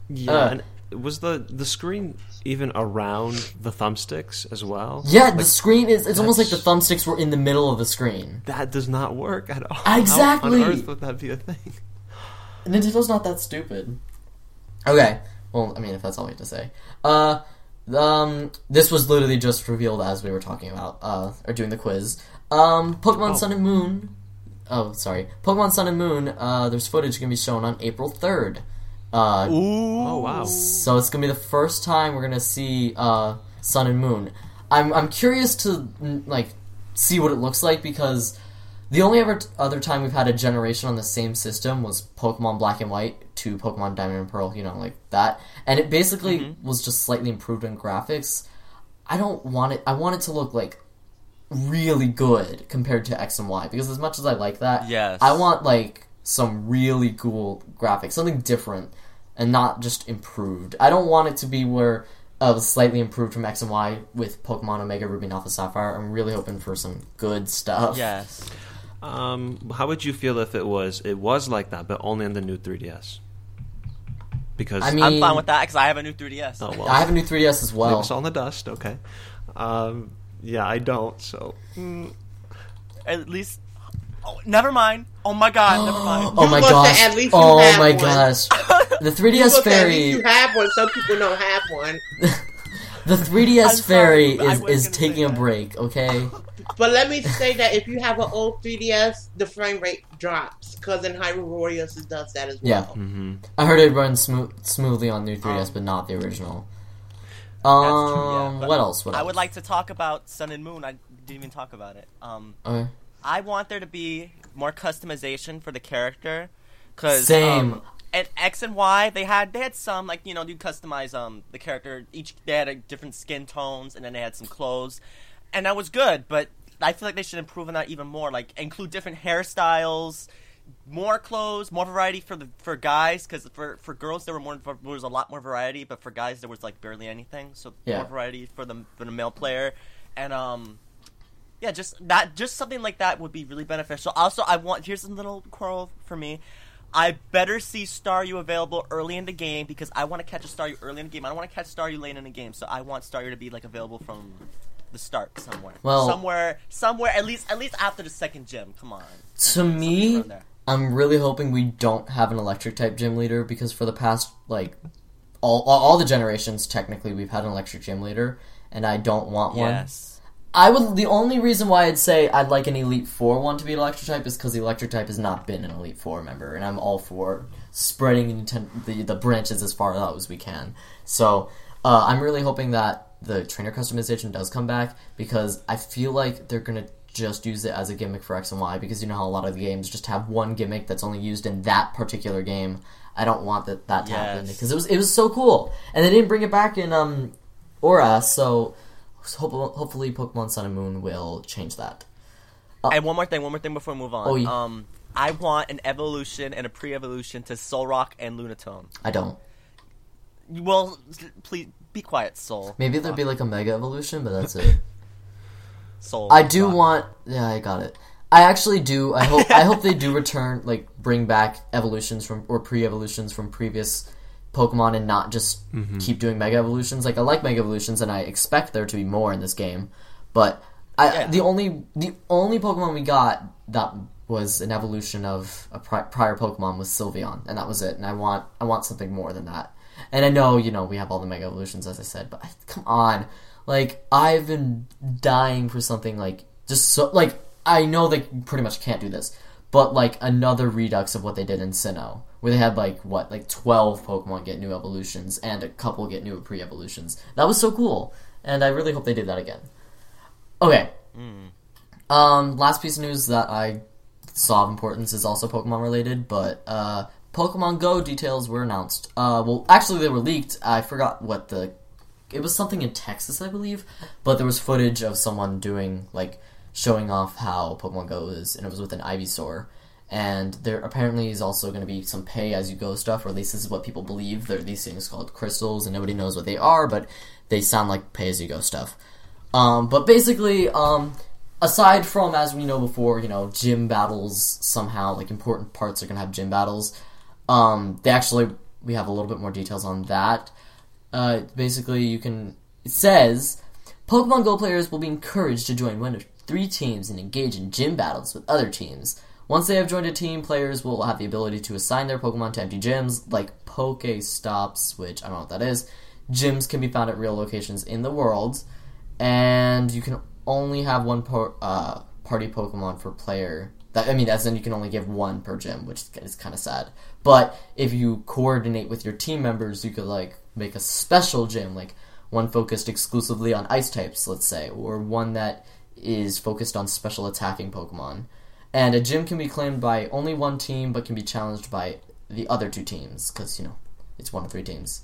Yeah, Uh. and was the the screen even around the thumbsticks as well? Yeah, the screen is. It's almost like the thumbsticks were in the middle of the screen. That does not work at all. Exactly. How on earth would that be a thing? Nintendo's not that stupid. Okay. Well, I mean, if that's all we have to say. Uh, um, this was literally just revealed as we were talking about, uh, or doing the quiz. Um, Pokemon Oh. Sun and Moon. Oh, sorry. Pokemon Sun and Moon, uh, there's footage gonna be shown on April 3rd. Uh, Ooh. Oh wow. so it's gonna be the first time we're gonna see uh, Sun and Moon. I'm I'm curious to like see what it looks like because The only ever other time we've had a generation on the same system was Pokemon Black and White to Pokemon Diamond and Pearl, you know, like that. And it basically Mm-hmm. was just slightly improved in graphics. I don't want it. I want it to look like really good compared to X and Y because as much as I like that, Yes. I want like some really cool graphics, something different, and not just improved. I don't want it to be where uh, it was slightly improved from X and Y with Pokemon Omega Ruby and Alpha Sapphire. I'm really hoping for some good stuff. Yes. Um, how would you feel if it was it was like that, but only on the new 3DS? Because I mean, I'm fine with that because I have a new 3DS. oh well, I have a new 3DS as well. us all in the dust. Okay. Um, yeah, I don't. So mm, At least. Oh, never mind. Oh my god, never mind. Oh my must gosh! at least you oh have my one. gosh! The 3DS Look, at least Fairy, you have one. Some people don't have one. the 3DS sorry, Fairy is is taking a that. break. Okay. But let me say that if you have an old 3DS, the frame rate drops because in Hyrule Warriors it does that as Yeah. well. mhm. I heard it runs smooth, smoothly on new 3DS, Um, but not the original. Um, true, yeah, what else? What I else? would like to talk about Sun and Moon. I didn't even talk about it. Um, Okay. I want there to be more customization for the character. Cause, Same. Um, at X and Y, they had they had some like you know you customize um the character. Each they had a different skin tones, and then they had some clothes, and that was good. But I feel like they should improve on that even more. Like include different hairstyles, more clothes, more variety for the for guys. Because for for girls there were more there was a lot more variety, but for guys there was like barely anything. So Yeah. more variety for the for the male player, and um yeah, just that, just something like that would be really beneficial. Also, I want here's a little quarrel for me. I better see Staryu available early in the game because I want to catch a Staryu early in the game. I don't want to catch Staryu late in the game, so I want Staryu to be like available from the start somewhere. Well- somewhere, somewhere at least, at least after the second gym. Come on. To me. I'm really hoping we don't have an electric type gym leader because for the past like all all, all the generations, technically, we've had an electric gym leader, and I don't want one. Yes. I would. The only reason why I'd say I'd like an Elite Four one to be an electric type is because the electric type has not been an Elite Four member, and I'm all for spreading the the branches as far out as we can. So uh, I'm really hoping that the trainer customization does come back because I feel like they're gonna just use it as a gimmick for X and Y because you know how a lot of the games just have one gimmick that's only used in that particular game. I don't want that that to happen because it was it was so cool, and they didn't bring it back in um Aura, so. Hope, hopefully, Pokemon Sun and Moon will change that. And one more thing, one more thing before we move on. Oh, yeah. Um, I want an evolution and a pre-evolution to Solrock and Lunatone. I don't. Well, please be quiet, Sol. Maybe there'd be like a Mega Evolution, but that's it. Soul. I do Rock. want. Yeah, I got it. I actually do. I hope. I hope they do return, like, bring back evolutions from or pre-evolutions from previous Pokemon, and not just mm-hmm. keep doing Mega Evolutions. Like, I like Mega Evolutions, and I expect there to be more in this game. But I, Yeah. the only the only Pokemon we got that was an evolution of a pri- prior Pokemon was Sylveon, and that was it. And I want I want something more than that. And I know you know we have all the Mega Evolutions, as I said, but I, come on, like I've been dying for something like just so like I know they pretty much can't do this, but like another redux of what they did in Sinnoh, where they had like what like twelve Pokemon get new evolutions and a couple get new pre-evolutions. That was so cool, and I really hope they do that again. Okay. Um, last piece of news that I saw of importance is also Pokemon related, but uh, Pokemon Go details were announced. Uh, well, actually, they were leaked. I forgot what the. It was something in Texas, I believe, but there was footage of someone doing like showing off how Pokemon Go is, and it was with an Ivysaur. And there apparently is also going to be some pay as you go stuff, or at least this is what people believe. There are these things called crystals, and nobody knows what they are, but they sound like pay as you go stuff. Um, but basically, um, aside from as we know before, you know, gym battles somehow like important parts are gonna have gym battles. Um, they actually we have a little bit more details on that. Uh, basically, you can it says Pokemon Go players will be encouraged to join one of three teams and engage in gym battles with other teams. Once they have joined a team, players will have the ability to assign their Pokemon to empty gyms, like Pokestops, which I don't know what that is. Gyms can be found at real locations in the world, and you can only have one po- uh, party Pokemon per player. That I mean, as in you can only give one per gym, which is kind of sad. But if you coordinate with your team members, you could like make a special gym, like one focused exclusively on ice types, let's say, or one that is focused on special attacking Pokemon. and a gym can be claimed by only one team, but can be challenged by the other two teams because you know it's one of three teams.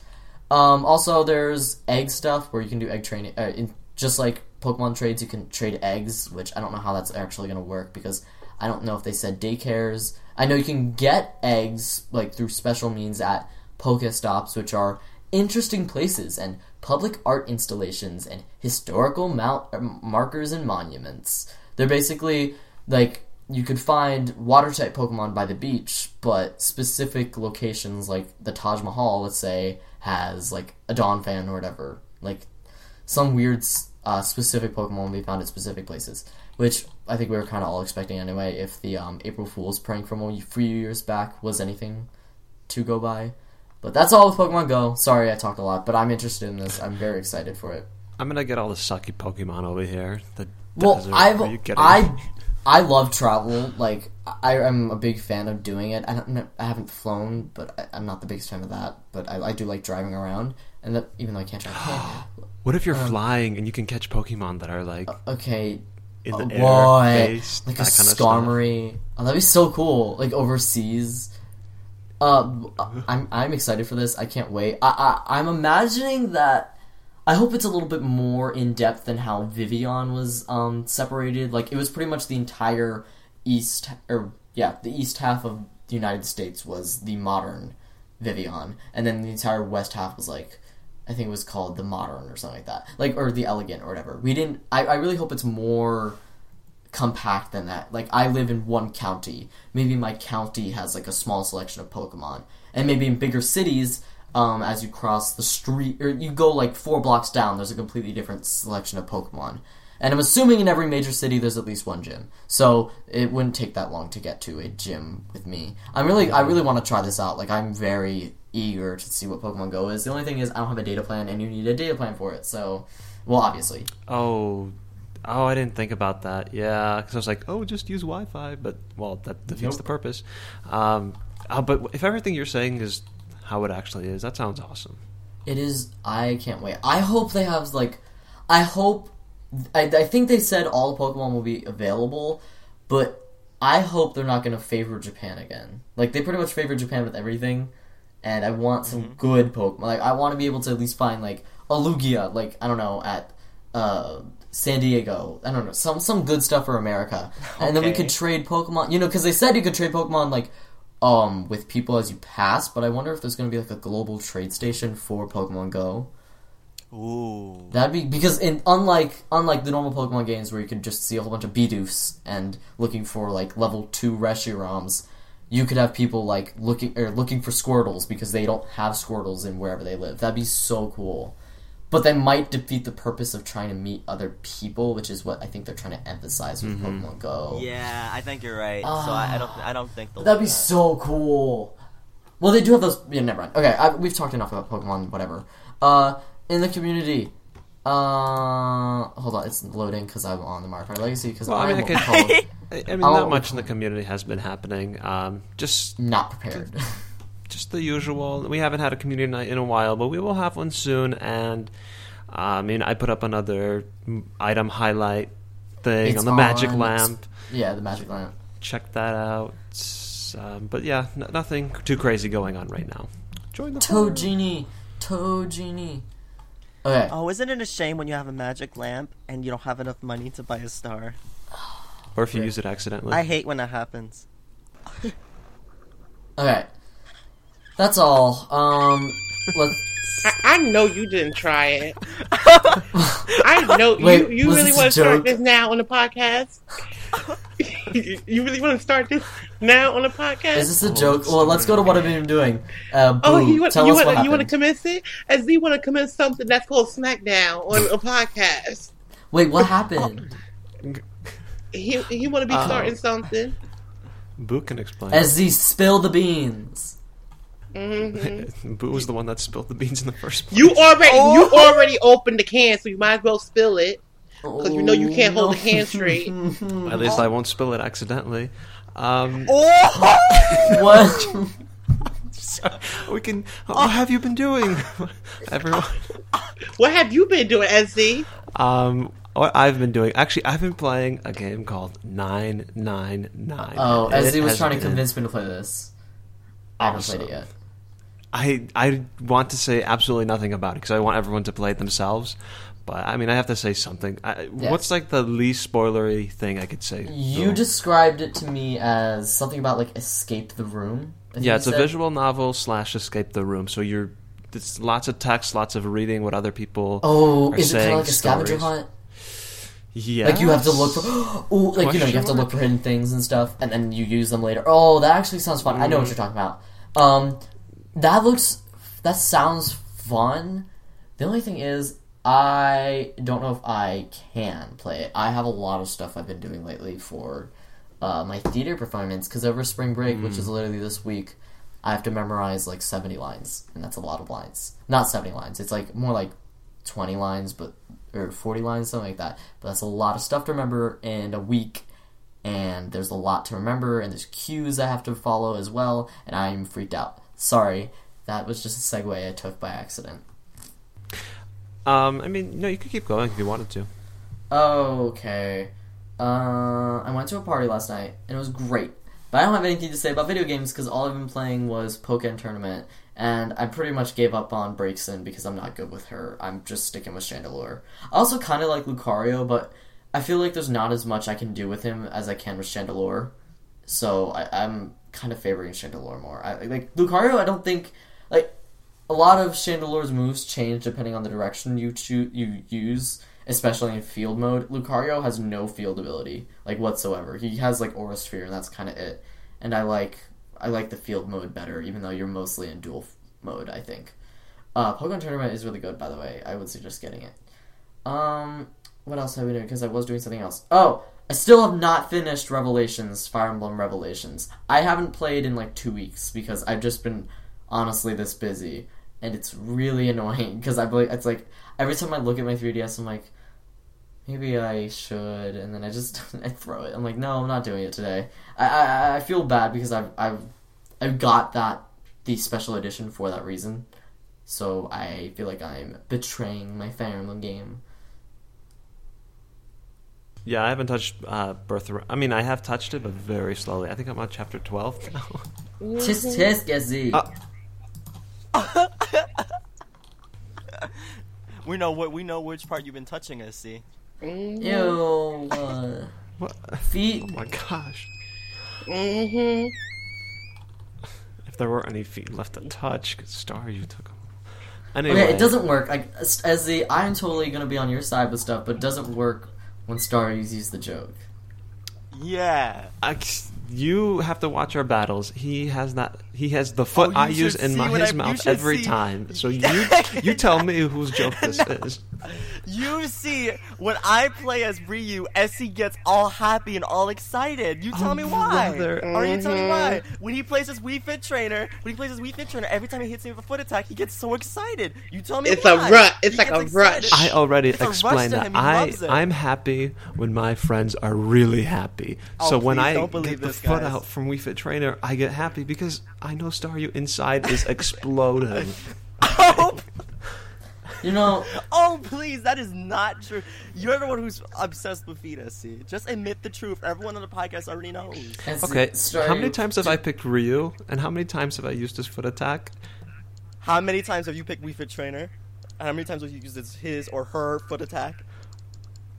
Um, also, there's egg stuff where you can do egg training. Uh, in, just like Pokemon trades, you can trade eggs, which I don't know how that's actually going to work because I don't know if they said daycares. I know you can get eggs like through special means at Pokestops, which are interesting places and public art installations and historical mount- uh, markers and monuments. They're basically like you could find water type Pokemon by the beach, but specific locations like the Taj Mahal, let's say, has like a Donphan or whatever. Like some weird uh, specific Pokemon will be found at specific places, which I think we were kind of all expecting anyway. If the um, April Fool's prank from a few years back was anything to go by, but that's all with Pokemon Go. Sorry, I talked a lot, but I'm interested in this. I'm very excited for it. I'm gonna get all the sucky Pokemon over here. The Well. I've Are you kidding? I I love travel. Like I am a big fan of doing it. I don't I haven't flown, but I, I'm not the biggest fan of that. But I, I do like driving around, and that even though I can't drive. What if you're um, flying and you can catch Pokemon that are like okay, in the uh, air, based, like a that kind of stuff? Skarmory. Oh, that'd be so cool. Like overseas. Uh, I'm I'm excited for this. I can't wait. I, I I'm imagining that. I hope it's a little bit more in depth than how Vivillon was um, separated. Like it was pretty much the entire east, or yeah, the east half of the United States was the modern Vivillon, and then the entire west half was like, I think it was called the modern or something like that, like or the elegant or whatever. We didn't. I, I really hope it's more compact than that. Like I live in one county. Maybe my county has like a small selection of Pokemon, and maybe in bigger cities, um, as you cross the street or you go like four blocks down, there's a completely different selection of Pokemon. And I'm assuming in every major city there's at least one gym, so it wouldn't take that long to get to a gym with me. I'm really, I really want to try this out. Like I'm very eager to see what Pokemon Go is. The only thing is I don't have a data plan, and you need a data plan for it. So, well, obviously, Oh, oh, I didn't think about that. Yeah, because I was like, oh, just use Wi-Fi, but well, that defeats Nope. the purpose. Um, uh, but if everything you're saying is how it actually is, that sounds awesome. It is. I can't wait. I hope they have like. I hope. I, I think they said all Pokemon will be available, but I hope they're not going to favor Japan again. Like they pretty much favor Japan with everything, and I want some good Pokemon. Like I want to be able to at least find like a Lugia, like I don't know at uh, San Diego. I don't know some some good stuff for America, and then we could trade Pokemon. You know, because they said you could trade Pokemon like um with people as you pass, but I wonder if there's going to be like a global trade station for Pokemon Go. Ooh. That'd be because in unlike unlike the normal Pokemon games where you could just see a whole bunch of Bidoofs and looking for like level two Reshirams, you could have people like looking or looking for Squirtles because they don't have Squirtles in wherever they live. That'd be so cool. But that might defeat the purpose of trying to meet other people, which is what I think they're trying to emphasize with Pokemon Go. Yeah, I think you're right. so I, I don't. I don't think. That'd be that. so cool. Well, they do have those. Yeah, never mind. Okay, I, we've talked enough about Pokemon. Whatever. Uh, in the community. Uh, hold on, it's loading because I'm on the Mario Kart Legacy because Well, I I'm mean, I could- called I, I mean, Oh. not much in the community has been happening. Um, just not prepared. just the usual. We haven't had a community night in a while, but we will have one soon. And uh, I mean, I put up another item highlight thing It's on the magic lamp. yeah, the Magic Lamp. Check that out. Um, but yeah, n- nothing too crazy going on right now. Join the Toad fun. Genie. Toad Genie. Okay. Oh, isn't it a shame when you have a magic lamp and you don't have enough money to buy a star? or if you Yeah. use it accidentally. I hate when that happens. Okay. That's all. Um, let's. I, I know you didn't try it. I know Wait, you. You was really this want a to start this now on the podcast? you you really want to start this now on the podcast? Is this a Oh, joke? Well, let's go to what I've been doing. Uh, Boo, Oh, you want tell you us want what you want to happened. commence it? As we want to commence something that's called SmackDown on a podcast. Wait, what happened? He he want to be Uh, starting something. Boo can explain. As he spill the beans. hmm Boo was the one that spilled the beans in the first place. You already you Oh. already opened the can, so you might as well spill it. Because you know you can't hold the can straight. At least I won't spill it accidentally. Um, what? we can. What have you been doing, everyone? What have you been doing, SZ? Um, what I've been doing. Actually, I've been playing a game called Nine Nine Nine. Oh, as he was trying to convince me to play this. I haven't played it yet. I I want to say absolutely nothing about it because I want everyone to play it themselves. But I mean, I have to say something. I, Yeah. What's like the least spoilery thing I could say? You Bill? described it to me as something about like escape the room. Yeah, it's a said. visual novel slash escape the room. So you're it's lots of text, lots of reading what other people. Oh, is it kind of like a scavenger stories. hunt? Yeah, Like you have to look for, oh, like you know, you have to look for hidden things and stuff, and then you use them later. Oh, that actually sounds fun. I know what Mm. you're talking about. Um, that looks, that sounds fun. The only thing is, I don't know if I can play it. I have a lot of stuff I've been doing lately for uh, my theater performance because over spring break, which is Mm. literally this week, I have to memorize like 70 lines, and that's a lot of lines. Not 70 lines. It's like more like 20 lines, but or 40 lines, something like that. But that's a lot of stuff to remember in a week, and there's a lot to remember, and there's cues I have to follow as well, and I'm freaked out. Sorry, that was just a segue I took by accident. Um, I mean, no, you could keep going if you wanted to. Okay. Uh, I went to a party last night, and it was great. But I don't have anything to say about video games because all I've been playing was Pokkén Tournament, and I pretty much gave up on Braixen because I'm not good with her. I'm just sticking with Chandelure. I also kind of like Lucario, but I feel like there's not as much I can do with him as I can with Chandelure. So I, I'm kind of favoring Chandelure more. I, like Lucario, I don't think like a lot of Chandelure's moves change depending on the direction you choo- you use, especially in field mode. Lucario has no field ability like whatsoever. He has like Aura Sphere, and that's kind of it. And I like I like the field mode better, even though you're mostly in dual f- mode. I think. Uh, Pokkén Tournament is really good, by the way. I would suggest getting it. Um, what else have we doing? Because I was doing something else. Oh, I still have not finished Revelations, Fire Emblem Revelations. I haven't played in like two weeks because I've just been honestly this busy, and it's really annoying because I believe it's like every time I look at my 3DS, I'm like, maybe I should, and then I just I throw it. I'm like, no, I'm not doing it today. I I, I feel bad because I've I've I've got that the special edition for that reason. So I feel like I'm betraying my Fire Emblem game. Yeah, I haven't touched uh, Birth. I mean, I have touched it, but very slowly. I think I'm on chapter twelve now. Tisk tisk Gazzy. Uh, We know what we know which part you've been touching us. See, Ew. Uh, what? feet. Oh my gosh! Mm-hmm. If there were any feet left to touch, good star, you took them. Anyway, Okay, it doesn't work. Like as as the I'm totally gonna be on your side with stuff, but it doesn't work when Star uses the joke. yeah. I, you have to watch our battles. He has not. He has the foot Oh, I use in my, his I- mouth every see- time. So you you tell me whose joke this is. You see, when I play as Ryu, Essie gets all happy and all excited. You tell Oh, me why. brother. Or you tell me why. Mm-hmm. When he plays his Wii Fit Trainer, when he plays his Wii Fit Trainer, every time he hits me with a foot attack, he gets so excited. You tell me It's a why. rut. It's He like gets a rush. I already It's explained that. I, I'm happy when my friends are really happy. Oh, so when please I don't believe get the this, foot guys. out from Wii Fit Trainer, I get happy because I know Staryu inside is exploding. Oh, You know, oh, please, that is not true. You're the one who's obsessed with feet, Essie. Just admit the truth. Everyone on the podcast already knows. it's- Okay, how many times have I picked Ryu, and how many times have I used his foot attack? How many times have you picked Wii Fit Trainer? And how many times have you used his, his or her foot attack?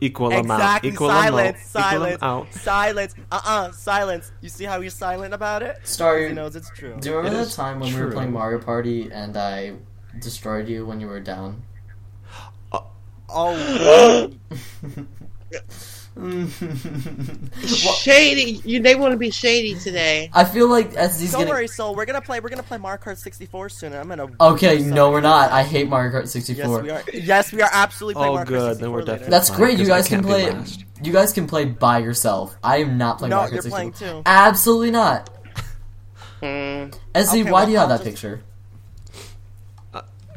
Equal amount. Exactly. Equal silence. amount. Silence. Equal amount. Silence. Uh uh Silence. You see how he's silent about it? Star, He knows it's true. Do you remember It that is time when we were playing Mario Party and I destroyed you when you were down? Oh. Shady. You. They want to be shady today. I feel like as these Don't gonna. worry, Sol. We're gonna play. We're gonna play Mario Kart 64 soon. I'm gonna. Okay, no, we're not. I hate Mario Kart 64. Yes, we are. Yes, we are absolutely playing Oh, Mario Kart good. 64 Then we're definitely- That's great. You guys can play. You guys can play by yourself. I am not playing No, Mario Kart you're 64. playing too. Absolutely not. Mm. Ezzy, Okay, why well, do you have I'll that just- picture?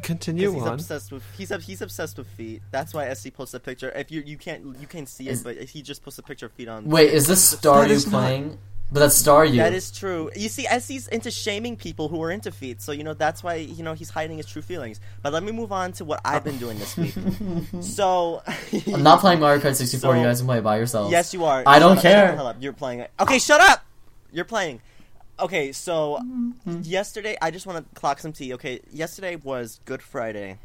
Continue he's on. obsessed with he's he's obsessed with feet. That's why SZ posts a picture. If you you can't you can't see Is- it, but he just posts a picture of feet on. Wait, is this That Staryu is not- playing? But that's Staryu. That is true. You see, SZ's into shaming people who are into feet, so you know that's why you know he's hiding his true feelings. But let me move on to what I've been doing this week. so, I'm not playing Mario Kart 64. So- you guys can play it by yourselves. yes, you are. I don't up, care. shut the hell up. You're playing it. Okay, shut up. You're playing. Okay, so mm-hmm. Mm-hmm. yesterday I just want to clock some tea. Okay, yesterday was Good Friday.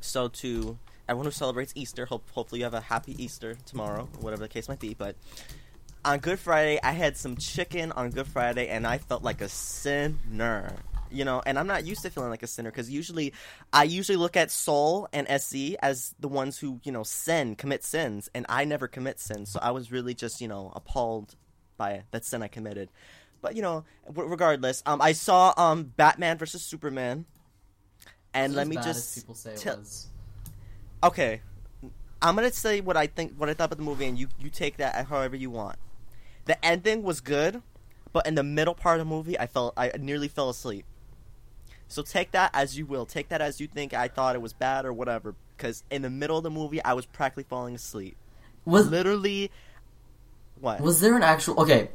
So to everyone who celebrates Easter, hope hopefully you have a happy Easter tomorrow, whatever the case might be. But on Good Friday, I had some chicken on Good Friday, and I felt like a sinner. You know, and I'm not used to feeling like a sinner because usually, I usually look at Sol and SZ as the ones who you know sin, commit sins, and I never commit sins. So I was really just you know appalled by that sin I committed. But you know, w- regardless, um, I saw um Batman versus Superman, and let me just people say it tell- was. okay. I'm gonna say what i think what i thought about the movie and you you take that however you want. The ending was good but in the middle part of the movie i felt i nearly fell asleep. So take that as you will. Take that as you think i thought it was bad or whatever because in the middle of the movie i was practically falling asleep. Was literally what? Was there an actual? Okay,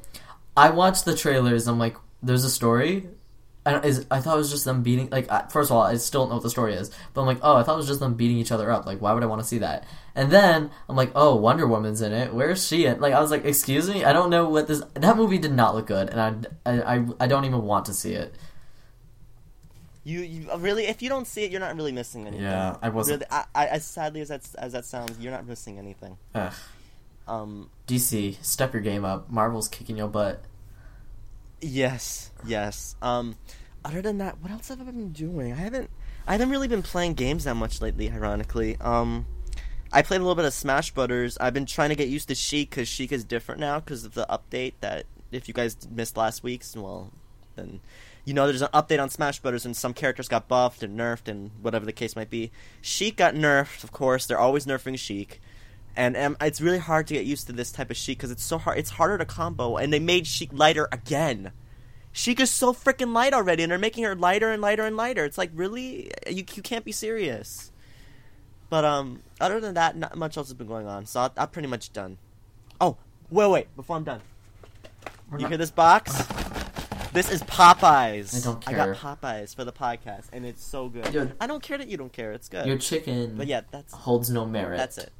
I watched the trailers. I'm like, there's a story. And is I thought it was just them beating. Like, I- first of all, I still don't know what the story is. But I'm like, oh, I thought it was just them beating each other up. Like, why would I want to see that? And then I'm like, oh, Wonder Woman's in it. Where's she? At? Like, I was like, excuse me, I don't know what this. That movie did not look good, and I, I, I, I don't even want to see it. you, you uh, really if you don't see it you're not really missing anything Yeah, I wasn't- really, I, I, as sadly as that as that sounds you're not missing anything Ugh. Um DC, step your game up. Marvel's kicking your butt. Yes, yes. Um, other than that, what else have I been doing? I haven't, I haven't really been playing games that much lately. Ironically, um, I played a little bit of Smash Brothers. I've been trying to get used to Sheik because Sheik is different now because of the update that if you guys missed last week's, well, then you know there's an update on Smash Brothers and some characters got buffed and nerfed and whatever the case might be. Sheik got nerfed, of course. They're always nerfing Sheik. And um, it's really hard to get used to this type of Sheik because it's so hard. It's harder to combo, and they made Sheik lighter again. Sheik is so freaking light already, and they're making her lighter and lighter and lighter. It's like really, you you can't be serious. But um, other than that, not much else has been going on. So I, I'm pretty much done. Oh, wait, wait, before I'm done, you not- hear this box? This is Popeyes. I don't I care. got Popeyes for the podcast, and it's so good. Dude. I don't care that you don't care. It's good. Your chicken but yeah, that's holds no merit. that's it.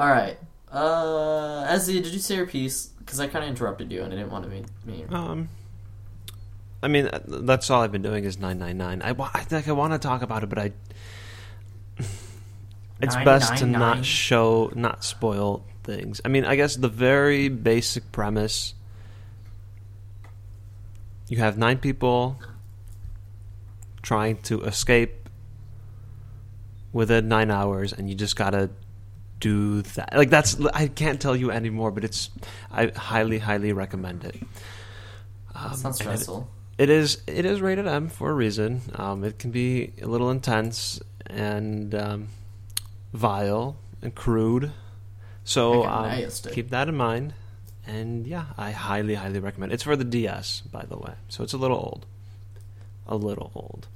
All right. Uh, Ezzy, did you say your piece? Because I kind of interrupted you and I didn't want to be me. Um, I mean, uh, that's all I've been doing is nine nine nine. I, wa- I think I want to talk about it, but I. It's best to 999. not show, not spoil things. I mean, I guess the very basic premise. You have nine people trying to escape within nine hours, and you just gotta do that. Like that's I can't tell you anymore, but it's I highly, highly recommend it. Um, Sounds and it- stressful. it is it is rated M for a reason. Um, it can be a little intense and um, vile and crude. So um, keep that in mind. And yeah, I highly highly recommend. it. It's for the DS, by the way, so it's a little old. A little old.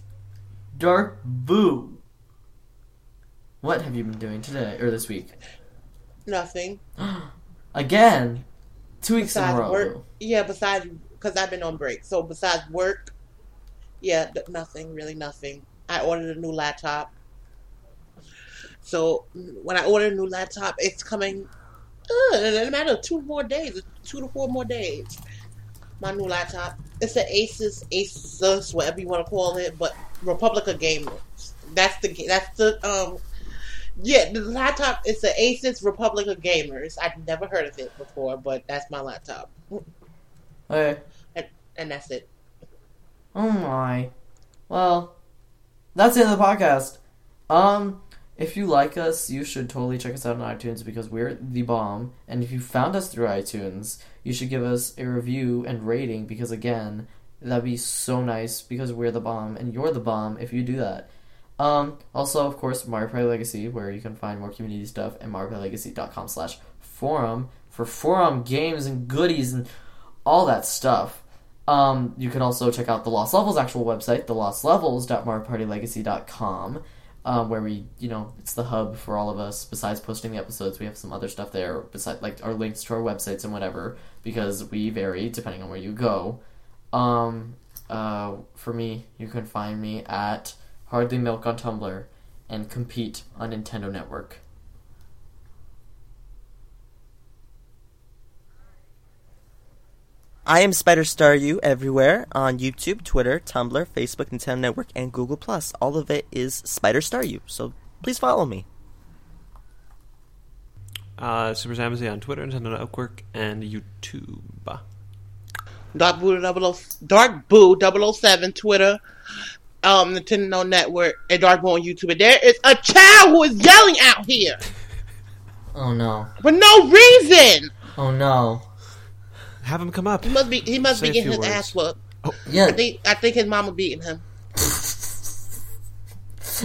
Dark Boo. What have you been doing today or this week? Nothing. Again, two weeks in a row. work. Yeah, besides because I've been on break. So besides work, yeah, nothing really, nothing. I ordered a new laptop. So when I order a new laptop, it's coming uh, in a matter of two more days, two to four more days. My new laptop. It's an Asus, Asus, whatever you want to call it, but Republic of Gamers. That's the that's the um. Yeah, the laptop. It's an Asus Republic of Gamers. I've never heard of it before, but that's my laptop, Okay. and, and that's it. Oh my. Well, that's the end of the podcast. Um, if you like us, you should totally check us out on iTunes because we're the bomb. And if you found us through iTunes, you should give us a review and rating because again, that'd be so nice because we're the bomb and you're the bomb if you do that. Um, also, of course, Mario Party Legacy, where you can find more community stuff at mariopartylegacy.com slash forum for forum games and goodies and all that stuff. Um, you can also check out the Lost Levels actual website, thelostlevels.mariopartylegacy.com. uh, where we, you know, it's the hub for all of us. Besides posting the episodes, we have some other stuff there. Besides, like our links to our websites and whatever, because we vary depending on where you go. Um, uh, for me, you can find me at Hardly Milk on Tumblr and compete on Nintendo Network. I am Spider Staryu everywhere on YouTube, Twitter, Tumblr, Facebook, Nintendo Network, and Google Plus. All of it is Spider Staryu. So please follow me. Uh, Super Zambazee on Twitter, Nintendo Network, and YouTube. Dark Boo 00, Dark Boo 007 Twitter, um, Nintendo Network, and Dark Boo on YouTube. And there is a child who is yelling out here Oh no! for no reason. Oh no! Have him come up. He must be he must Say be getting his few ass words. whooped. Yeah, I think I think his mama beating him.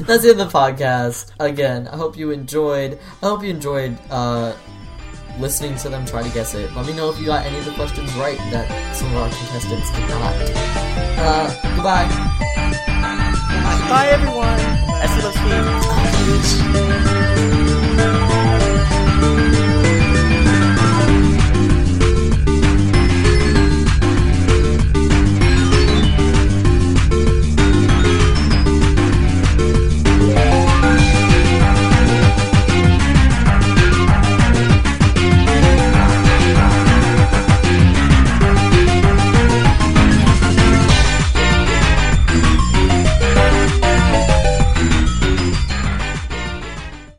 that's the end of the podcast. Again, I hope you enjoyed. I hope you enjoyed uh, listening to them try to guess it. Let me know if you got any of the questions right that some of our contestants did not. Uh, goodbye. Bye, everyone. See those feet.